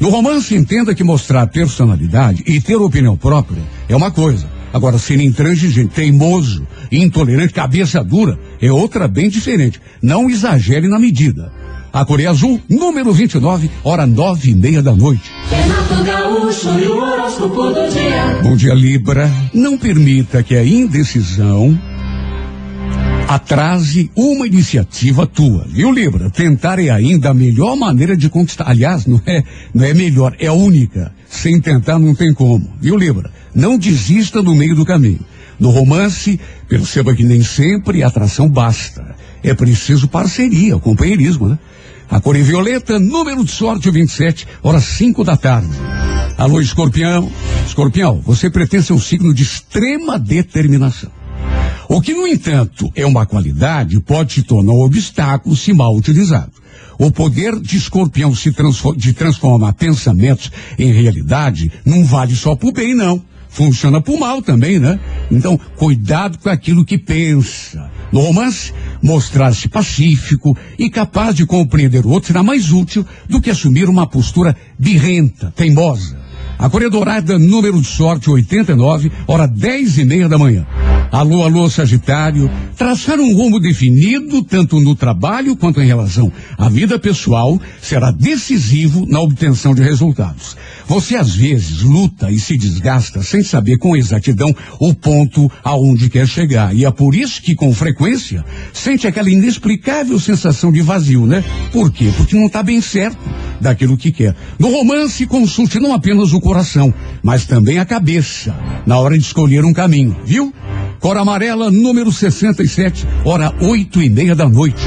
No romance, entenda que mostrar personalidade e ter opinião própria é uma coisa. Agora, ser intransigente, teimoso, intolerante, cabeça dura, é outra bem diferente. Não exagere na medida. A Coreia Azul, número 29, hora nove e meia da noite. Gaúcho e dia. Bom dia, Libra. Não permita que a indecisão atrase uma iniciativa tua, viu, Libra? Tentar é ainda a melhor maneira de conquistar. Aliás, não é, não é melhor, é a única. Sem tentar não tem como, viu, Libra? Não desista no meio do caminho. No romance, perceba que nem sempre a atração basta. É preciso parceria, companheirismo, né? A cor em violeta, número de sorte 27, horas 5 da tarde. Alô, escorpião. Escorpião, você pertence a um signo de extrema determinação. O que, no entanto, é uma qualidade, pode se tornar um obstáculo se mal utilizado. O poder de escorpião se de transformar pensamentos em realidade não vale só pro bem, não. Funciona pro mal também, né? Então, cuidado com aquilo que pensa. No romance, mostrar-se pacífico e capaz de compreender o outro será mais útil do que assumir uma postura birrenta, teimosa. A Coreia Dourada, número de sorte 89, hora 10 e meia da manhã. Alô, alô, Sagitário. Traçar um rumo definido, tanto no trabalho quanto em relação à vida pessoal, será decisivo na obtenção de resultados. Você às vezes luta e se desgasta sem saber com exatidão o ponto aonde quer chegar. E é por isso que, com frequência, sente aquela inexplicável sensação de vazio, né? Por quê? Porque não está bem certo daquilo que quer. No romance, consulte não apenas o coração, mas também a cabeça, na hora de escolher um caminho, viu? Cor amarela, número 67, hora oito e meia da noite.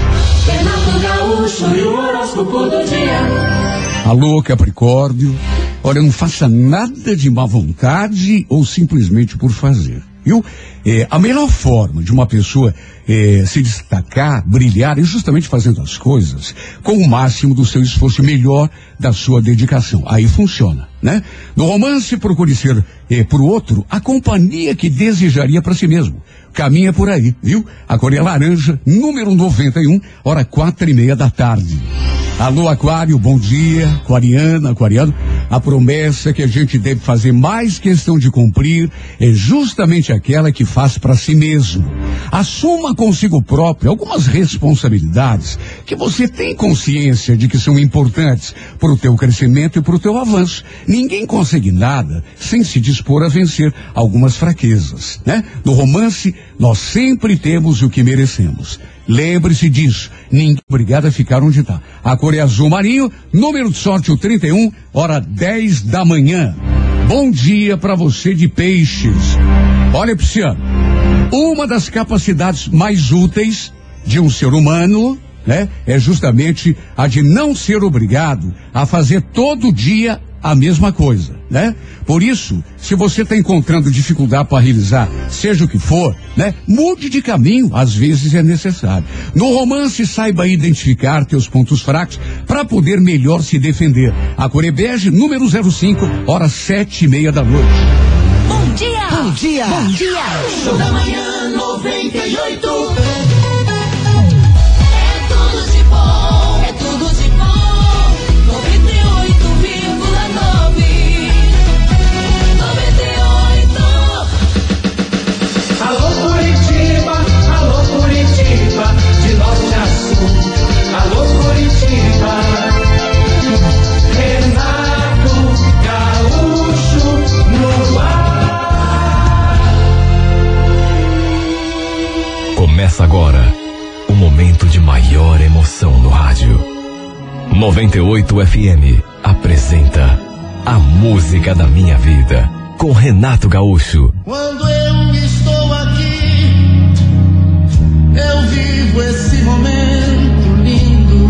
Renato Gaúcho e o horóscopo do dia. Alô, Capricórnio. Olha, não faça nada de má vontade ou simplesmente por fazer. Viu? É, a melhor forma de uma pessoa é, se destacar, brilhar, é justamente fazendo as coisas com o máximo do seu esforço e melhor da sua dedicação. Aí funciona, né? No romance, procure ser é, para o outro a companhia que desejaria para si mesmo. Caminha por aí, viu? A cor é laranja, número 91, hora quatro e meia da tarde. Alô, Aquário, bom dia. Aquariana, Aquariano. A promessa que a gente deve fazer mais questão de cumprir é justamente aquela que faz para si mesmo. Assuma consigo próprio algumas responsabilidades que você tem consciência de que são importantes para o teu crescimento e para o teu avanço. Ninguém consegue nada sem se dispor a vencer algumas fraquezas, né? No romance, nós sempre temos o que merecemos. Lembre-se disso. Ninguém é obrigado a ficar onde está. A cor é azul marinho, número de sorte o 31, hora 10 da manhã. Bom dia para você de peixes. Olha, Pisciano, uma das capacidades mais úteis de um ser humano, né, é justamente a de não ser obrigado a fazer todo dia a mesma coisa, né? Por isso, se você está encontrando dificuldade para realizar, seja o que for, né? Mude de caminho, às vezes é necessário. No romance, saiba identificar teus pontos fracos para poder melhor se defender. A Corebege, número 05, hora sete e meia da noite. Bom dia! Bom dia! Bom dia! Show da manhã 98. Agora o momento de maior emoção no rádio. 98 FM apresenta A Música da Minha Vida com Renato Gaúcho. Quando eu estou aqui, eu vivo esse momento lindo.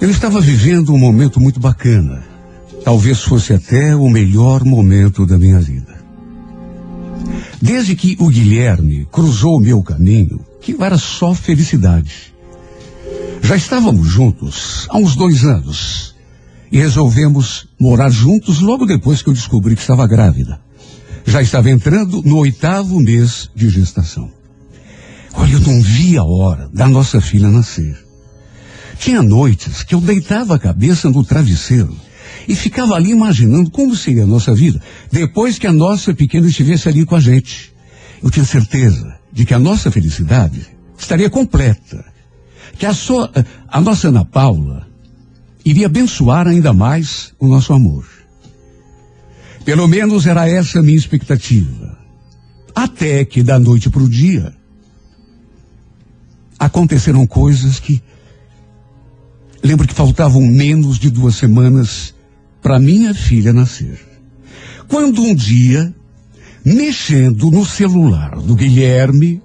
Eu estava vivendo um momento muito bacana. Talvez fosse até o melhor momento da minha vida. Desde que o Guilherme cruzou o meu caminho, que era só felicidade. Já estávamos juntos há uns dois anos e resolvemos morar juntos logo depois que eu descobri que estava grávida. Já estava entrando no oitavo mês de gestação. Olha, eu não vi a hora da nossa filha nascer. Tinha noites que eu deitava a cabeça no travesseiro e ficava ali imaginando como seria a nossa vida depois que a nossa pequena estivesse ali com a gente. Eu tinha certeza de que a nossa felicidade estaria completa, que a, sua, a nossa Ana Paula iria abençoar ainda mais o nosso amor. Pelo menos era essa a minha expectativa. Até que da noite para o dia aconteceram coisas que Lembro que faltavam menos de duas semanas para minha filha nascer. Quando um dia, mexendo no celular do Guilherme,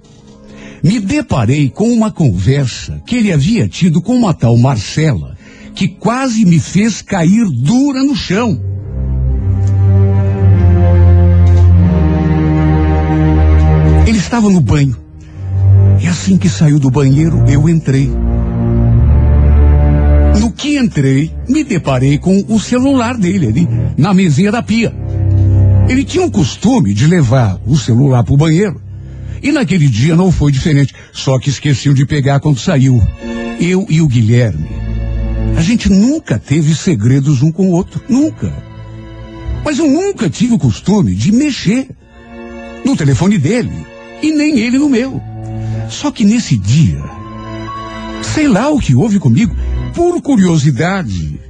me deparei com uma conversa que ele havia tido com uma tal Marcela, que quase me fez cair dura no chão. Ele estava no banho. E assim que saiu do banheiro, eu entrei. Que entrei, me deparei com o celular dele ali, na mesinha da pia. Ele tinha o costume de levar o celular para o banheiro. E naquele dia não foi diferente, só que esqueceu de pegar quando saiu. Eu e o Guilherme A gente nunca teve segredos um com o outro, nunca. Mas eu nunca tive o costume de mexer no telefone dele e nem ele no meu. Só que nesse dia, sei lá o que houve comigo, por curiosidade,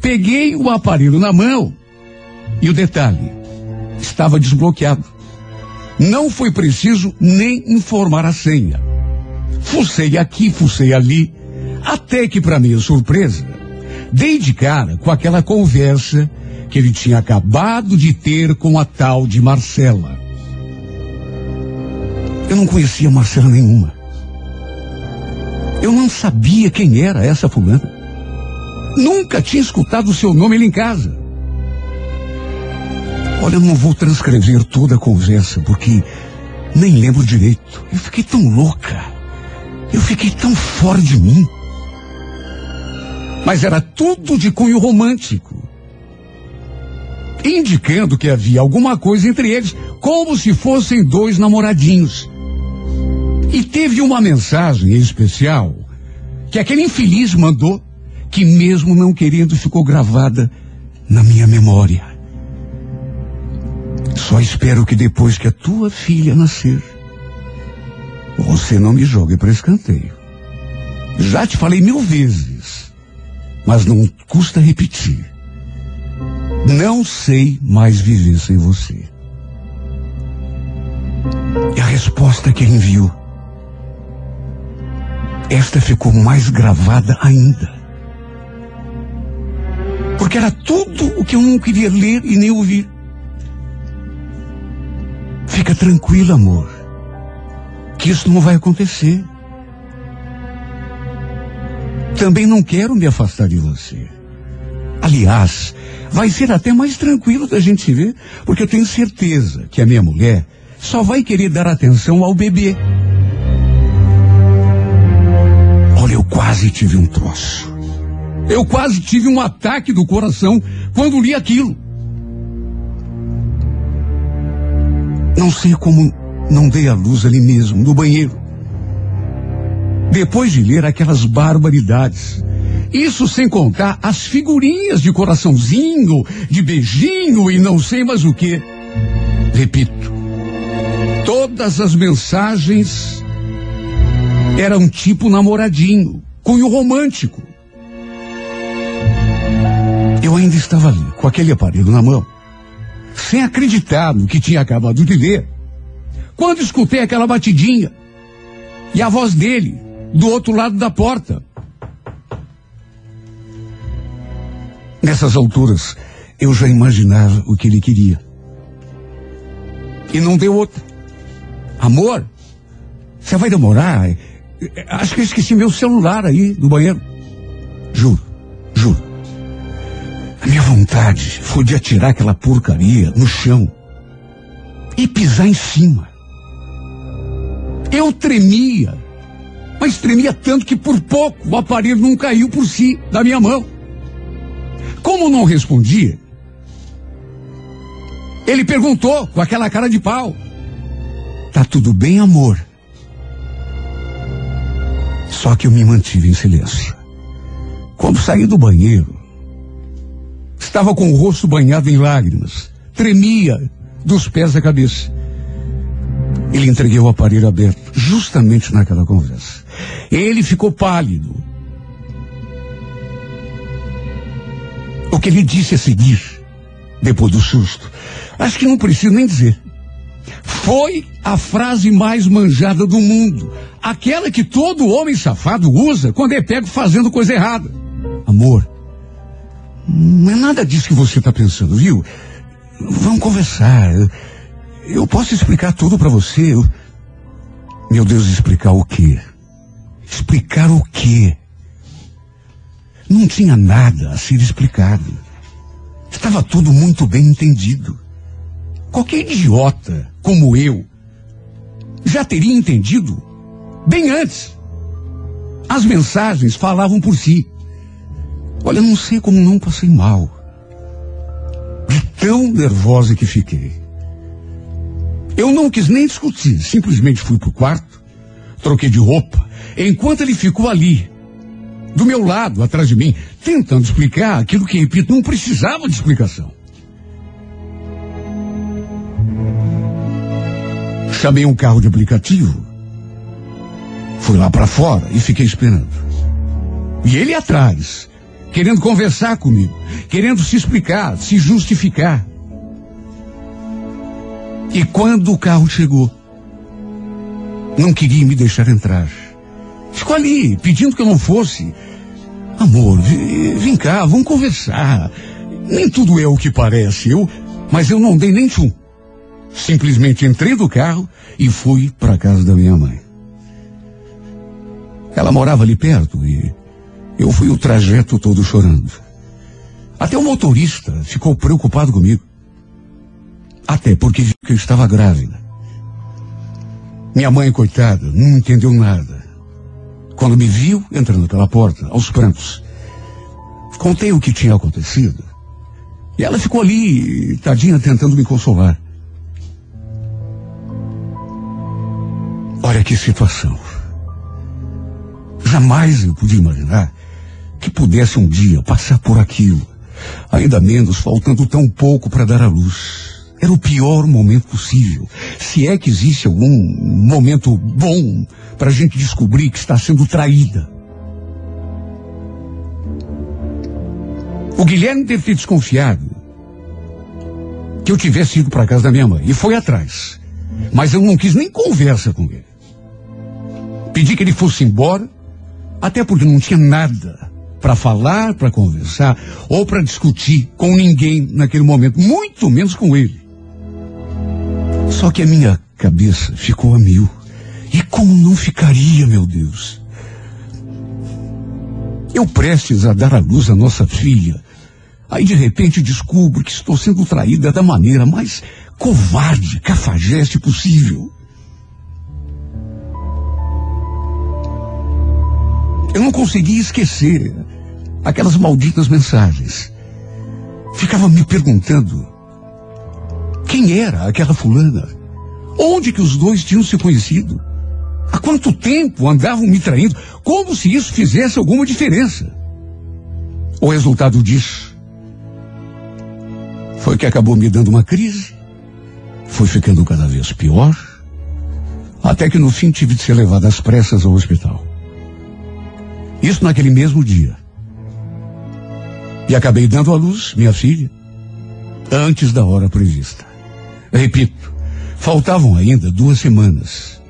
peguei o aparelho na mão e o detalhe, estava desbloqueado. Não foi preciso nem informar a senha. Fucei aqui, fucei ali, até que, para minha surpresa, dei de cara com aquela conversa que ele tinha acabado de ter com a tal de Marcela. Eu não conhecia Marcela nenhuma. Eu não sabia quem era essa fulana. Nunca tinha escutado o seu nome ali em casa. Olha, eu não vou transcrever toda a conversa, porque nem lembro direito. Eu fiquei tão louca. Eu fiquei tão fora de mim. Mas era tudo de cunho romântico. Indicando que havia alguma coisa entre eles, como se fossem dois namoradinhos. E teve uma mensagem em especial que aquele infeliz mandou, que mesmo não querendo ficou gravada na minha memória. Só espero que depois que a tua filha nascer, você não me jogue para escanteio. Já te falei mil vezes, mas não custa repetir. Não sei mais viver sem você. E a resposta que ele enviou. Esta ficou mais gravada ainda. Porque era tudo o que eu não queria ler e nem ouvir. Fica tranquilo, amor. Que isso não vai acontecer. Também não quero me afastar de você. Aliás, vai ser até mais tranquilo da gente se ver, porque eu tenho certeza que a minha mulher só vai querer dar atenção ao bebê. Quase tive um troço. Eu quase tive um ataque do coração quando li aquilo. Não sei como não dei a luz ali mesmo, no banheiro. Depois de ler aquelas barbaridades. Isso sem contar as figurinhas de coraçãozinho, de beijinho e não sei mais o que. Repito, todas as mensagens eram tipo namoradinho, cunho romântico. Eu ainda estava ali, com aquele aparelho na mão, sem acreditar no que tinha acabado de ler, quando escutei aquela batidinha e a voz dele do outro lado da porta. Nessas alturas, eu já imaginava o que ele queria. E não deu outra. Amor, você vai demorar? Acho que eu esqueci meu celular aí no banheiro. Juro, juro. A minha vontade foi de atirar aquela porcaria no chão e pisar em cima. Eu tremia, mas tremia tanto que por pouco o aparelho não caiu por si da minha mão. Como não respondia, ele perguntou com aquela cara de pau: Tá tudo bem, amor? Só que eu me mantive em silêncio. Quando saí do banheiro, estava com o rosto banhado em lágrimas, tremia dos pés à cabeça. Ele entreguei o aparelho aberto, justamente naquela conversa. Ele ficou pálido. O que ele disse a seguir, depois do susto, acho que não preciso nem dizer. Foi a frase mais manjada do mundo. Aquela que todo homem safado usa quando é pego fazendo coisa errada. Amor, não é nada disso que você está pensando, viu? Vamos conversar. Eu, posso explicar tudo para você. Eu... Meu Deus, explicar o quê? Explicar o quê? Não tinha nada a ser explicado. Estava tudo muito bem entendido. Qualquer idiota como eu já teria entendido bem antes. As mensagens falavam por si. Olha, não sei como não passei mal. De tão nervosa que fiquei. Eu não quis nem discutir, simplesmente fui pro quarto, troquei de roupa, enquanto ele ficou ali, do meu lado, atrás de mim, tentando explicar aquilo que, repito, não precisava de explicação. Chamei um carro de aplicativo, fui lá para fora e fiquei esperando. E ele atrás, querendo conversar comigo, querendo se explicar, se justificar. E quando o carro chegou, não queria me deixar entrar. Ficou ali, pedindo que eu não fosse. Amor, vem cá, vamos conversar. Nem tudo é o que parece, eu, mas eu não dei nem tchum. Simplesmente entrei do carro e fui para a casa da minha mãe. Ela morava ali perto e eu fui o trajeto todo chorando. Até o motorista ficou preocupado comigo. Até porque viu que eu estava grávida. Minha mãe, coitada, não entendeu nada. Quando me viu entrando pela porta, aos prantos, contei o que tinha acontecido. E ela ficou ali, tadinha, tentando me consolar. Olha que situação. Jamais eu podia imaginar que pudesse um dia passar por aquilo. Ainda menos faltando tão pouco para dar à luz. Era o pior momento possível. Se é que existe algum momento bom para a gente descobrir que está sendo traída. O Guilherme deve ter desconfiado que eu tivesse ido para casa da minha mãe e foi atrás. Mas eu não quis nem conversa com ele. Pedi que ele fosse embora, até porque não tinha nada para falar, para conversar ou para discutir com ninguém naquele momento, muito menos com ele. Só que a minha cabeça ficou a mil. E como não ficaria, meu Deus? Eu prestes a dar à luz a nossa filha. Aí de repente descubro que estou sendo traída da maneira mais covarde, cafajeste possível. Eu não conseguia esquecer aquelas malditas mensagens. Ficava me perguntando quem era aquela fulana? Onde que os dois tinham se conhecido? Há quanto tempo andavam me traindo? Como se isso fizesse alguma diferença? O resultado disso foi que acabou me dando uma crise. Foi ficando cada vez pior. Até que no fim tive de ser levado às pressas ao hospital. Isso naquele mesmo dia. E acabei dando à luz minha filha antes da hora prevista. Repito, faltavam ainda duas semanas.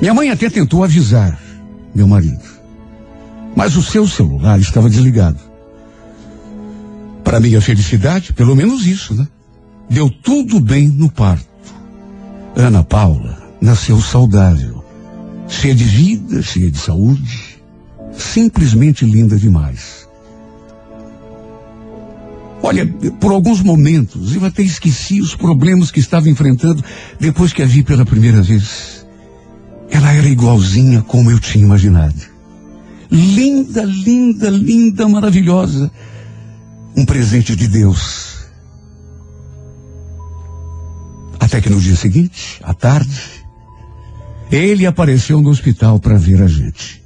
Minha mãe até tentou avisar meu marido, mas o seu celular estava desligado. Para minha felicidade, pelo menos isso, né? Deu tudo bem no parto. Ana Paula nasceu saudável, cheia de vida, cheia de saúde, simplesmente linda demais. Olha, por alguns momentos eu até esqueci os problemas que estava enfrentando depois que a vi pela primeira vez. Ela era igualzinha como eu tinha imaginado. Linda, linda, linda, maravilhosa. Um presente de Deus. Até que no dia seguinte, à tarde, ele apareceu no hospital para ver a gente,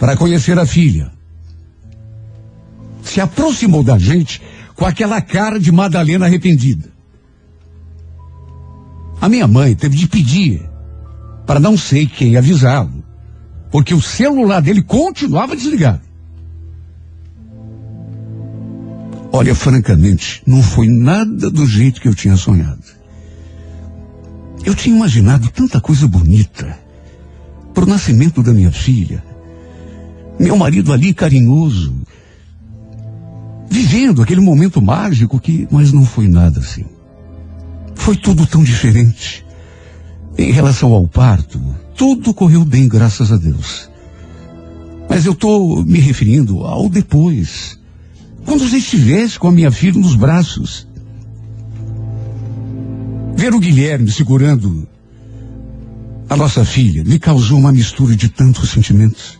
para conhecer a filha. Se aproximou da gente com aquela cara de Madalena arrependida. A minha mãe teve de pedir para não sei quem avisá-lo, porque o celular dele continuava desligado. Olha, francamente, não foi nada do jeito que eu tinha sonhado. Eu tinha imaginado tanta coisa bonita para o nascimento da minha filha. Meu marido ali carinhoso, vivendo aquele momento mágico que, mas não foi nada assim. Foi tudo tão diferente. Em relação ao parto, tudo correu bem, graças a Deus. Mas eu estou me referindo ao depois. Quando você estivesse com a minha filha nos braços. Ver o Guilherme segurando a nossa filha me causou uma mistura de tantos sentimentos.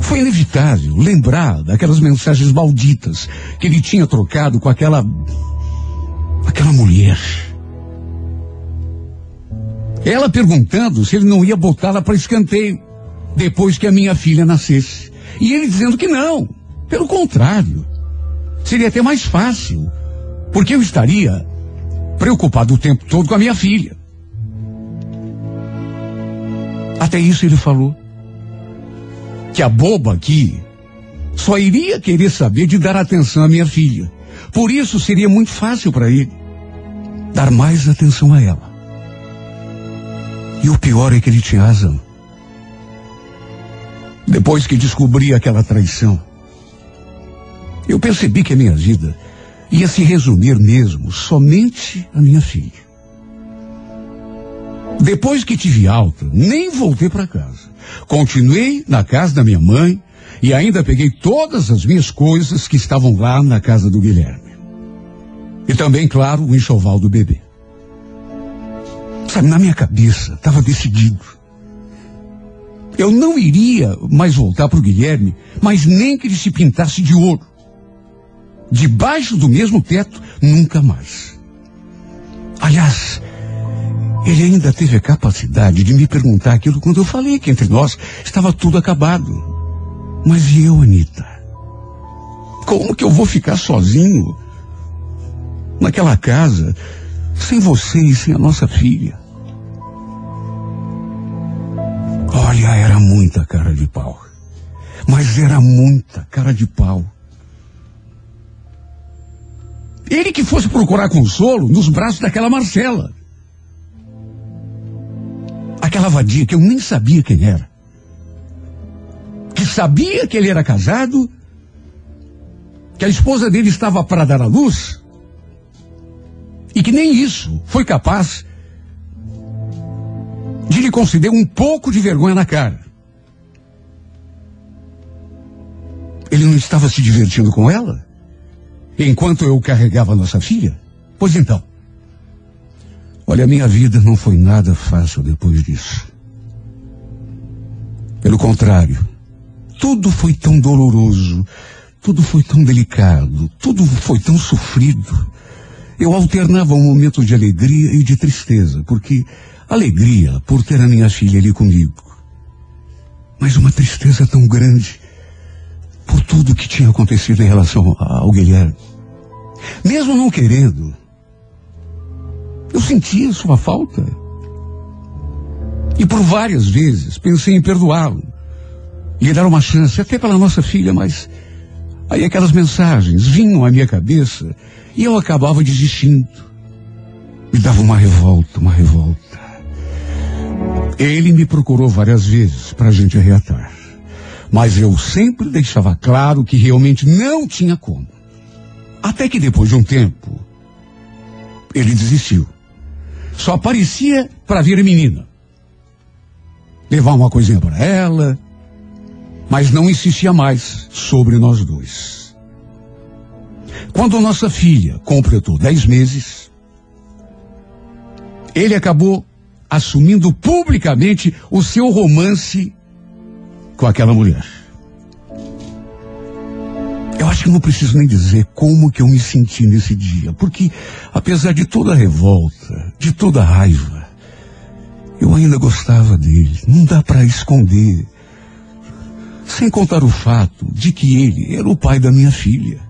Foi inevitável lembrar daquelas mensagens malditas que ele tinha trocado com aquela. aquela mulher. Ela perguntando se ele não ia botá-la para escanteio. depois que a minha filha nascesse. E ele dizendo que não. Pelo contrário. Seria até mais fácil. Porque eu estaria preocupado o tempo todo com a minha filha. Até isso ele falou. Que a boba aqui só iria querer saber de dar atenção à minha filha. Por isso seria muito fácil para ele dar mais atenção a ela. E o pior é que ele tinha razão. Depois que descobri aquela traição, eu percebi que a minha vida ia se resumir mesmo somente à minha filha. Depois que tive alta, nem voltei para casa. Continuei na casa da minha mãe e ainda peguei todas as minhas coisas que estavam lá na casa do Guilherme. E também, claro, o enxoval do bebê. Sabe, na minha cabeça estava decidido. Eu não iria mais voltar para o Guilherme, mas nem que ele se pintasse de ouro. Debaixo do mesmo teto, nunca mais. Aliás, ele ainda teve a capacidade de me perguntar aquilo quando eu falei que entre nós estava tudo acabado. Mas e eu, Anitta? Como que eu vou ficar sozinho naquela casa, sem você e sem a nossa filha? Olha, era muita cara de pau. Mas era muita cara de pau. Ele que fosse procurar consolo nos braços daquela Marcela. Aquela vadia que eu nem sabia quem era. Que sabia que ele era casado, que a esposa dele estava para dar à luz, e que nem isso foi capaz de lhe conceder um pouco de vergonha na cara. Ele não estava se divertindo com ela? Enquanto eu carregava nossa filha? Pois então. Olha, a minha vida não foi nada fácil depois disso. Pelo contrário, tudo foi tão doloroso, tudo foi tão delicado, tudo foi tão sofrido. Eu alternava um momento de alegria e de tristeza, porque alegria por ter a minha filha ali comigo. Mas uma tristeza tão grande por tudo que tinha acontecido em relação ao Guilherme. Mesmo não querendo, eu sentia sua falta. E por várias vezes pensei em perdoá-lo, lhe dar uma chance, até pela nossa filha, mas aí aquelas mensagens vinham à minha cabeça e eu acabava desistindo. Me dava uma revolta, uma revolta. Ele me procurou várias vezes para a gente reatar. Mas eu sempre deixava claro que realmente não tinha como. Até que depois de um tempo, ele desistiu. Só aparecia para vir menina. Levar uma coisinha para ela, mas não insistia mais sobre nós dois. Quando nossa filha completou dez meses, ele acabou assumindo publicamente o seu romance com aquela mulher. Eu acho que não preciso nem dizer como que eu me senti nesse dia, porque apesar de toda a revolta, de toda a raiva, eu ainda gostava dele. Não dá para esconder. Sem contar o fato de que ele era o pai da minha filha.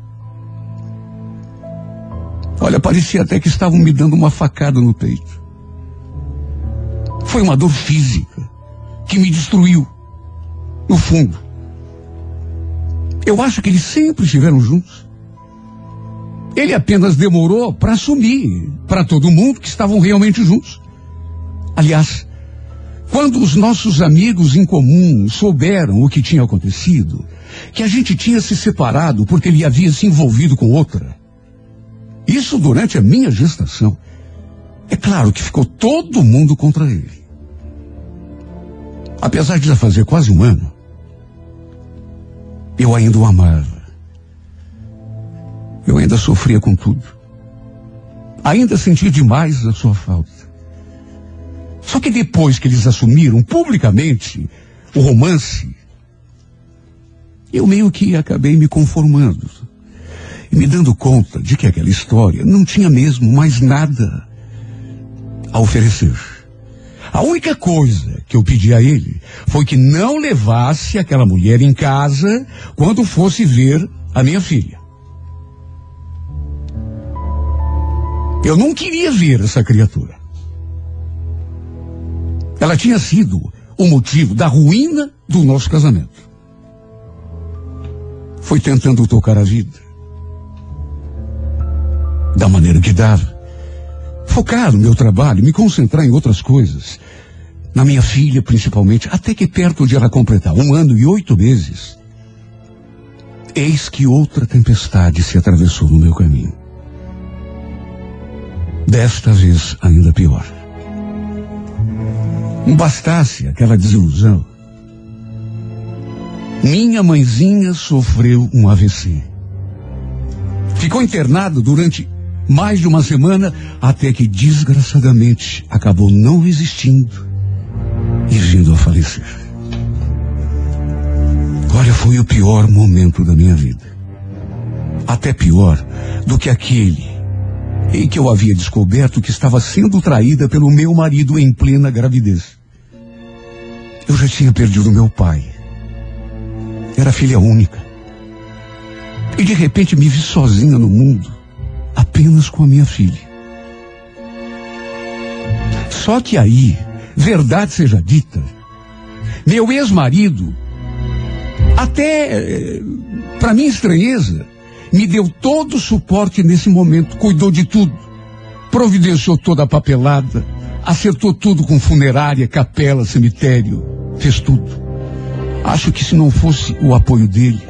Olha, parecia até que estavam me dando uma facada no peito. Foi uma dor física que me destruiu. No fundo. Eu acho que eles sempre estiveram juntos. Ele apenas demorou para assumir para todo mundo que estavam realmente juntos. Aliás, quando os nossos amigos em comum souberam o que tinha acontecido, que a gente tinha se separado porque ele havia se envolvido com outra, isso durante a minha gestação, é claro que ficou todo mundo contra ele. Apesar de já fazer quase um ano, eu ainda o amava. Eu ainda sofria com tudo. Ainda sentia demais a sua falta. Só que depois que eles assumiram publicamente o romance, eu meio que acabei me conformando. E me dando conta de que aquela história não tinha mesmo mais nada a oferecer. A única coisa que eu pedi a ele foi que não levasse aquela mulher em casa quando fosse ver a minha filha. Eu não queria ver essa criatura. Ela tinha sido o motivo da ruína do nosso casamento. Foi tentando tocar a vida. Da maneira que dava. Focar no meu trabalho, me concentrar em outras coisas. Na minha filha, principalmente, até que perto de ela completar um ano e oito meses. Eis que outra tempestade se atravessou no meu caminho. Desta vez ainda pior. Não bastasse aquela desilusão. Minha mãezinha sofreu um AVC. Ficou internada durante mais de uma semana até que desgraçadamente acabou não resistindo e vindo a falecer. Olha, foi o pior momento da minha vida. Até pior do que aquele em que eu havia descoberto que estava sendo traída pelo meu marido em plena gravidez. Eu já tinha perdido meu pai. Era filha única. E de repente me vi sozinha no mundo, apenas com a minha filha. Só que aí, verdade seja dita, meu ex-marido, até para minha estranheza, me deu todo o suporte nesse momento, cuidou de tudo, providenciou toda a papelada, acertou tudo com funerária, capela, cemitério, fez tudo. Acho que se não fosse o apoio dele,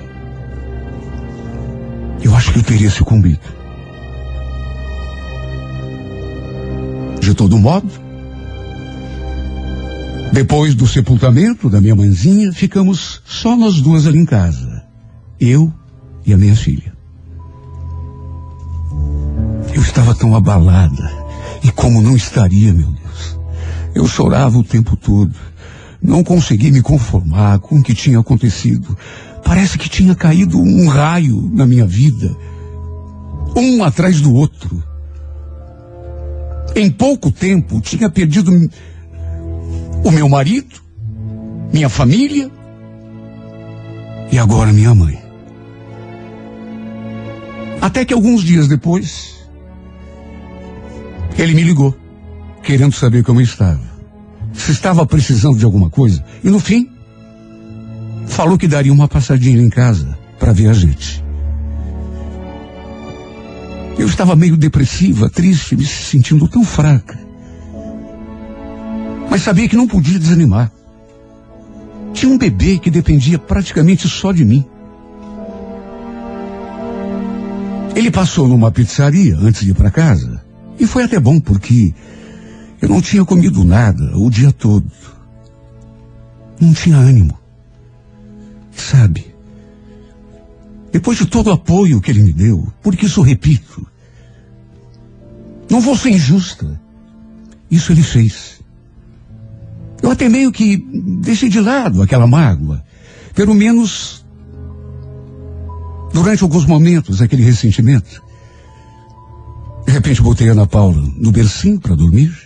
eu acho que eu teria sucumbido. De todo modo, depois do sepultamento da minha mãezinha, ficamos só nós duas ali em casa. Eu e a minha filha. Eu estava tão abalada. E como não estaria, meu Deus? Eu chorava o tempo todo. Não consegui me conformar com o que tinha acontecido. Parece que tinha caído um raio na minha vida. Um atrás do outro. Em pouco tempo, tinha perdido o meu marido, minha família e agora minha mãe. Até que alguns dias depois, ele me ligou, querendo saber como eu estava. Se estava precisando de alguma coisa. E no fim, falou que daria uma passadinha em casa para ver a gente. Eu estava meio depressiva, triste, me sentindo tão fraca. Mas sabia que não podia desanimar. Tinha um bebê que dependia praticamente só de mim. Ele passou numa pizzaria antes de ir para casa. E foi até bom porque eu não tinha comido nada o dia todo. Não tinha ânimo. Sabe? Depois de todo o apoio que ele me deu, porque isso eu repito, não vou ser injusta. Isso ele fez. Eu até meio que deixei de lado aquela mágoa. Pelo menos, durante alguns momentos, aquele ressentimento. De repente, botei Ana Paula no bercinho para dormir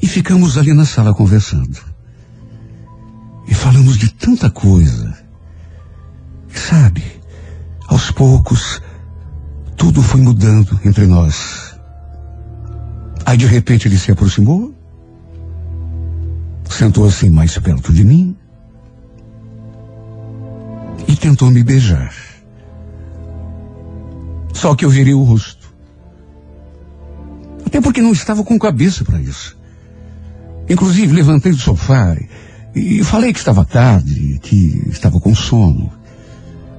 e ficamos ali na sala conversando. E falamos de tanta coisa. E sabe, aos poucos, tudo foi mudando entre nós. Aí de repente ele se aproximou, sentou assim mais perto de mim e tentou me beijar. Só que eu virei o rosto. Até porque não estava com cabeça para isso. Inclusive levantei do sofá e falei que estava tarde, que estava com sono,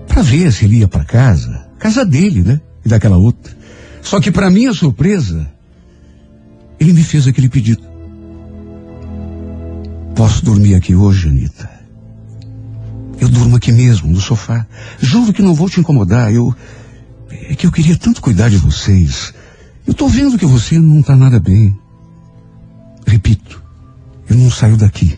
para ver se ele ia para casa, casa dele, né? E daquela outra. Só que para minha surpresa, ele me fez aquele pedido. Posso dormir aqui hoje, Anitta? Eu durmo aqui mesmo, no sofá. Juro que não vou te incomodar. Eu. É que eu queria tanto cuidar de vocês. Eu tô vendo que você não tá nada bem. Repito, eu não saio daqui.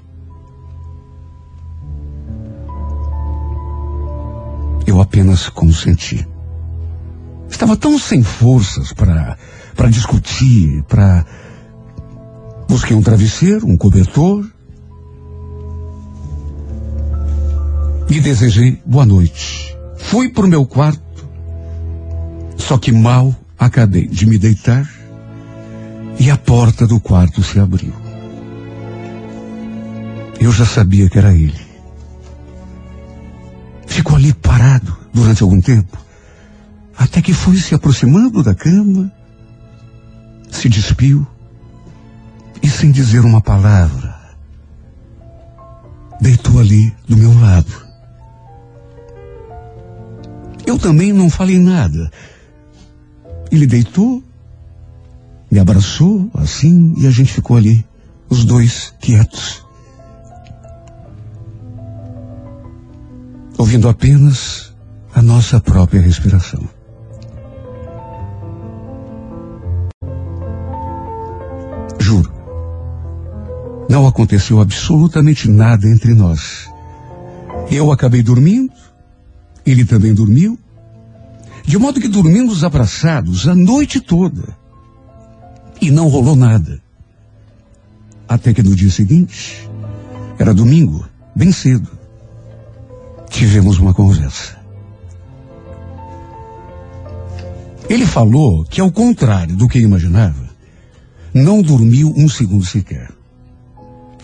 Eu apenas consenti. Estava tão sem forças para para discutir, para Busquei um travesseiro, um cobertor. E desejei boa noite. Fui pro meu quarto. Só que mal acabei de me deitar e a porta do quarto se abriu. Eu já sabia que era ele. Ficou ali parado durante algum tempo, até que foi se aproximando da cama, se despiu e, sem dizer uma palavra, deitou ali do meu lado. Eu também não falei nada. Ele deitou, me abraçou assim e a gente ficou ali, os dois quietos. Ouvindo apenas a nossa própria respiração. Não aconteceu absolutamente nada entre nós. Eu acabei dormindo, ele também dormiu, de modo que dormimos abraçados a noite toda. E não rolou nada. Até que no dia seguinte, era domingo, bem cedo, tivemos uma conversa. Ele falou que, ao contrário do que imaginava, não dormiu um segundo sequer.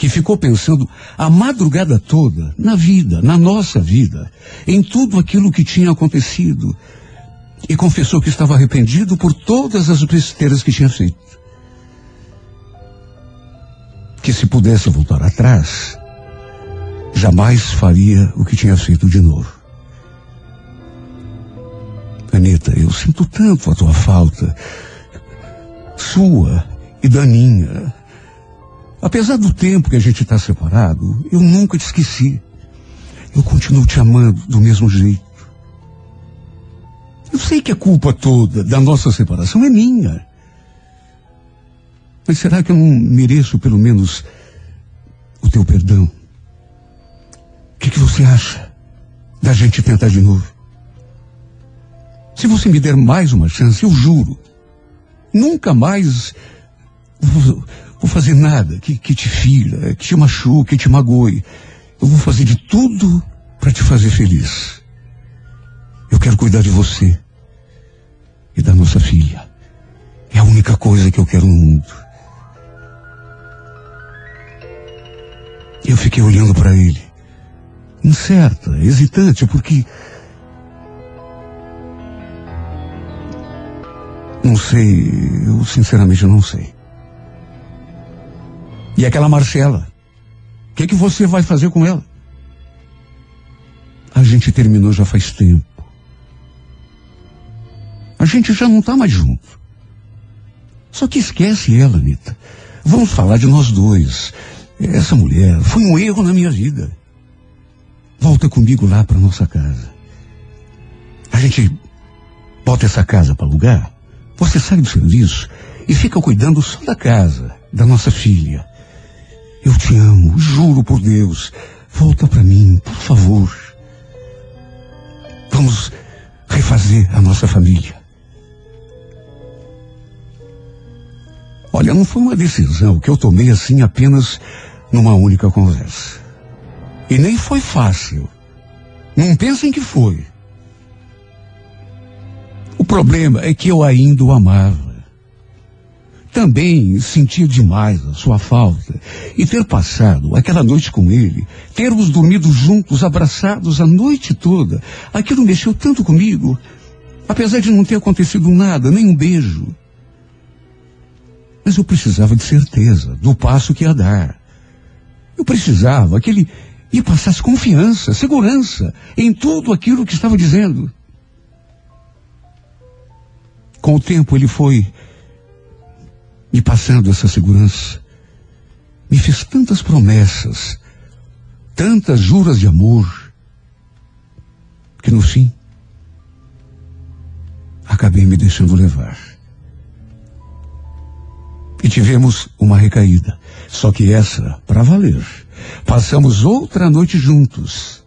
Que ficou pensando a madrugada toda na vida, na nossa vida, em tudo aquilo que tinha acontecido. E confessou que estava arrependido por todas as besteiras que tinha feito. Que se pudesse voltar atrás, jamais faria o que tinha feito de novo. Anita, eu sinto tanto a tua falta. Sua e Daninha. Apesar do tempo que a gente está separado, eu nunca te esqueci. Eu continuo te amando do mesmo jeito. Eu sei que a culpa toda da nossa separação é minha. Mas será que eu não mereço pelo menos o teu perdão? O que, que você acha da gente tentar de novo? Se você me der mais uma chance, eu juro, nunca mais vou, vou fazer nada que, que te fira, que te machuque, que te magoe. Eu vou fazer de tudo para te fazer feliz. Eu quero cuidar de você e da nossa filha. É a única coisa que eu quero no mundo. Eu fiquei olhando para ele, incerta, hesitante, porque não sei, eu sinceramente não sei. E aquela Marcela, o que, que você vai fazer com ela? A gente terminou já faz tempo. A gente já não está mais junto. Só que esquece ela, Anitta. Vamos falar de nós dois. Essa mulher foi um erro na minha vida. Volta comigo lá para nossa casa. A gente bota essa casa para alugar. Você sai do serviço e fica cuidando só da casa, da nossa filha. Eu te amo, juro por Deus. Volta para mim, por favor. Vamos refazer a nossa família. Olha, não foi uma decisão que eu tomei assim apenas numa única conversa. E nem foi fácil. Não pensem que foi. O problema é que eu ainda o amava. Também sentia demais a sua falta. E ter passado aquela noite com ele, termos dormido juntos, abraçados a noite toda, aquilo mexeu tanto comigo. Apesar de não ter acontecido nada, nem um beijo. Mas eu precisava de certeza do passo que ia dar. Eu precisava que ele me passasse confiança, segurança em tudo aquilo que estava dizendo. Com o tempo ele foi me passando essa segurança. Me fez tantas promessas, tantas juras de amor, que no fim acabei me deixando levar. E tivemos uma recaída. Só que essa, para valer. Passamos outra noite juntos.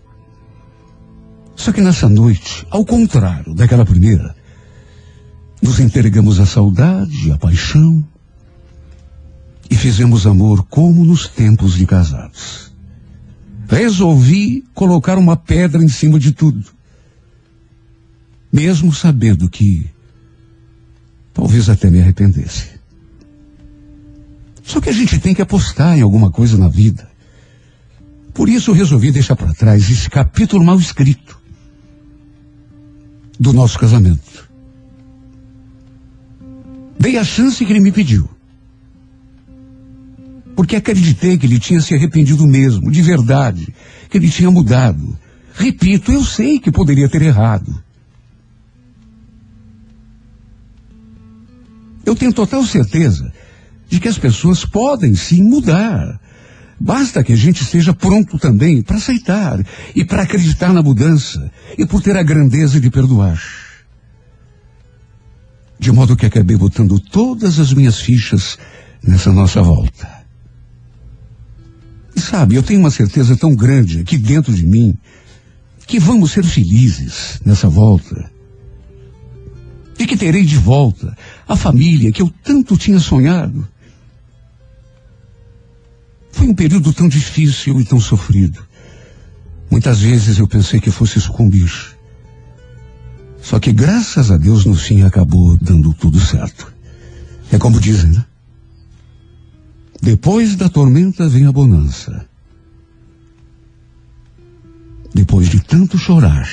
Só que nessa noite, ao contrário daquela primeira, nos entregamos à saudade, à paixão. E fizemos amor como nos tempos de casados. Resolvi colocar uma pedra em cima de tudo. Mesmo sabendo que talvez até me arrependesse. Só que a gente tem que apostar em alguma coisa na vida. Por isso eu resolvi deixar para trás esse capítulo mal escrito do nosso casamento. Dei a chance que ele me pediu. Porque acreditei que ele tinha se arrependido mesmo, de verdade, que ele tinha mudado. Repito, eu sei que poderia ter errado. Eu tenho total certeza de que as pessoas podem sim mudar. Basta que a gente esteja pronto também para aceitar e para acreditar na mudança e por ter a grandeza de perdoar. De modo que acabei botando todas as minhas fichas nessa nossa volta. E sabe, eu tenho uma certeza tão grande aqui dentro de mim que vamos ser felizes nessa volta. E que terei de volta a família que eu tanto tinha sonhado. Foi um período tão difícil e tão sofrido. Muitas vezes eu pensei que fosse sucumbir. Só que graças a Deus no fim acabou dando tudo certo. É como dizem, né? Depois da tormenta vem a bonança. Depois de tanto chorar,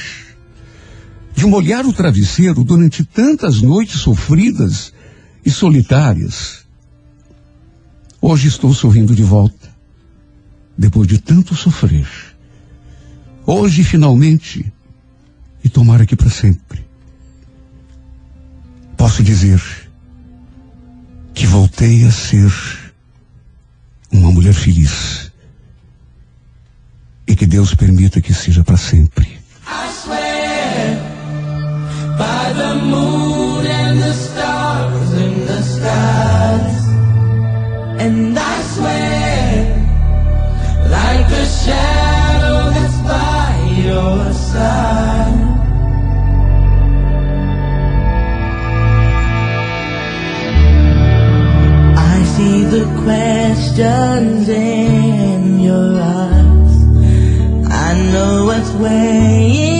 de molhar o travesseiro durante tantas noites sofridas e solitárias, hoje estou sorrindo de volta, depois de tanto sofrer. Hoje, finalmente, e tomara que para sempre, posso dizer que voltei a ser uma mulher feliz. E que Deus permita que seja para sempre. I swear by the moon and the stars in the skies. And I swear like a shadow that's by your side. See the questions in your eyes. I know what's weighing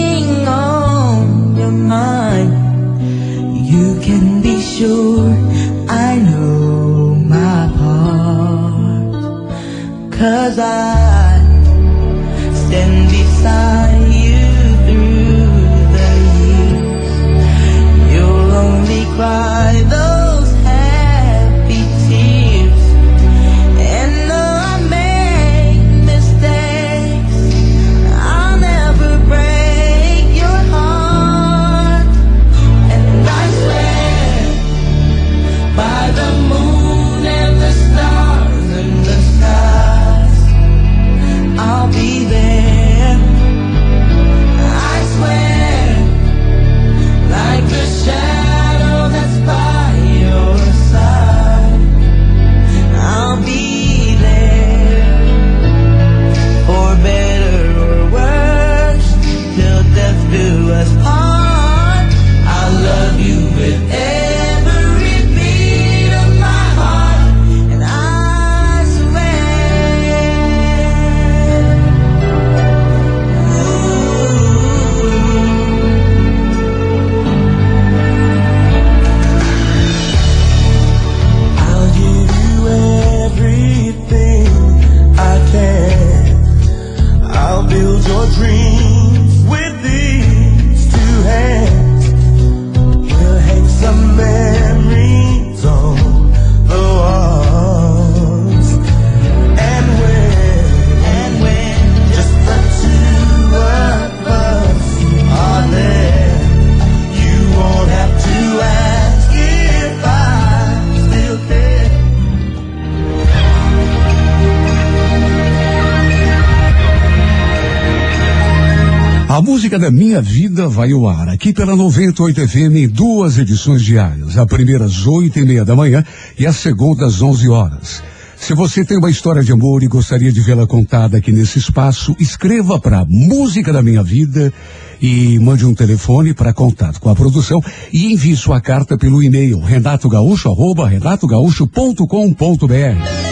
vai ao ar aqui pela 98 FM em duas edições diárias. A primeira às oito e meia da manhã e a segunda às onze horas. Se você tem uma história de amor e gostaria de vê-la contada aqui nesse espaço, escreva para Música da Minha Vida e mande um telefone para contato com a produção e envie sua carta pelo e-mail renatogaúcho.com.br.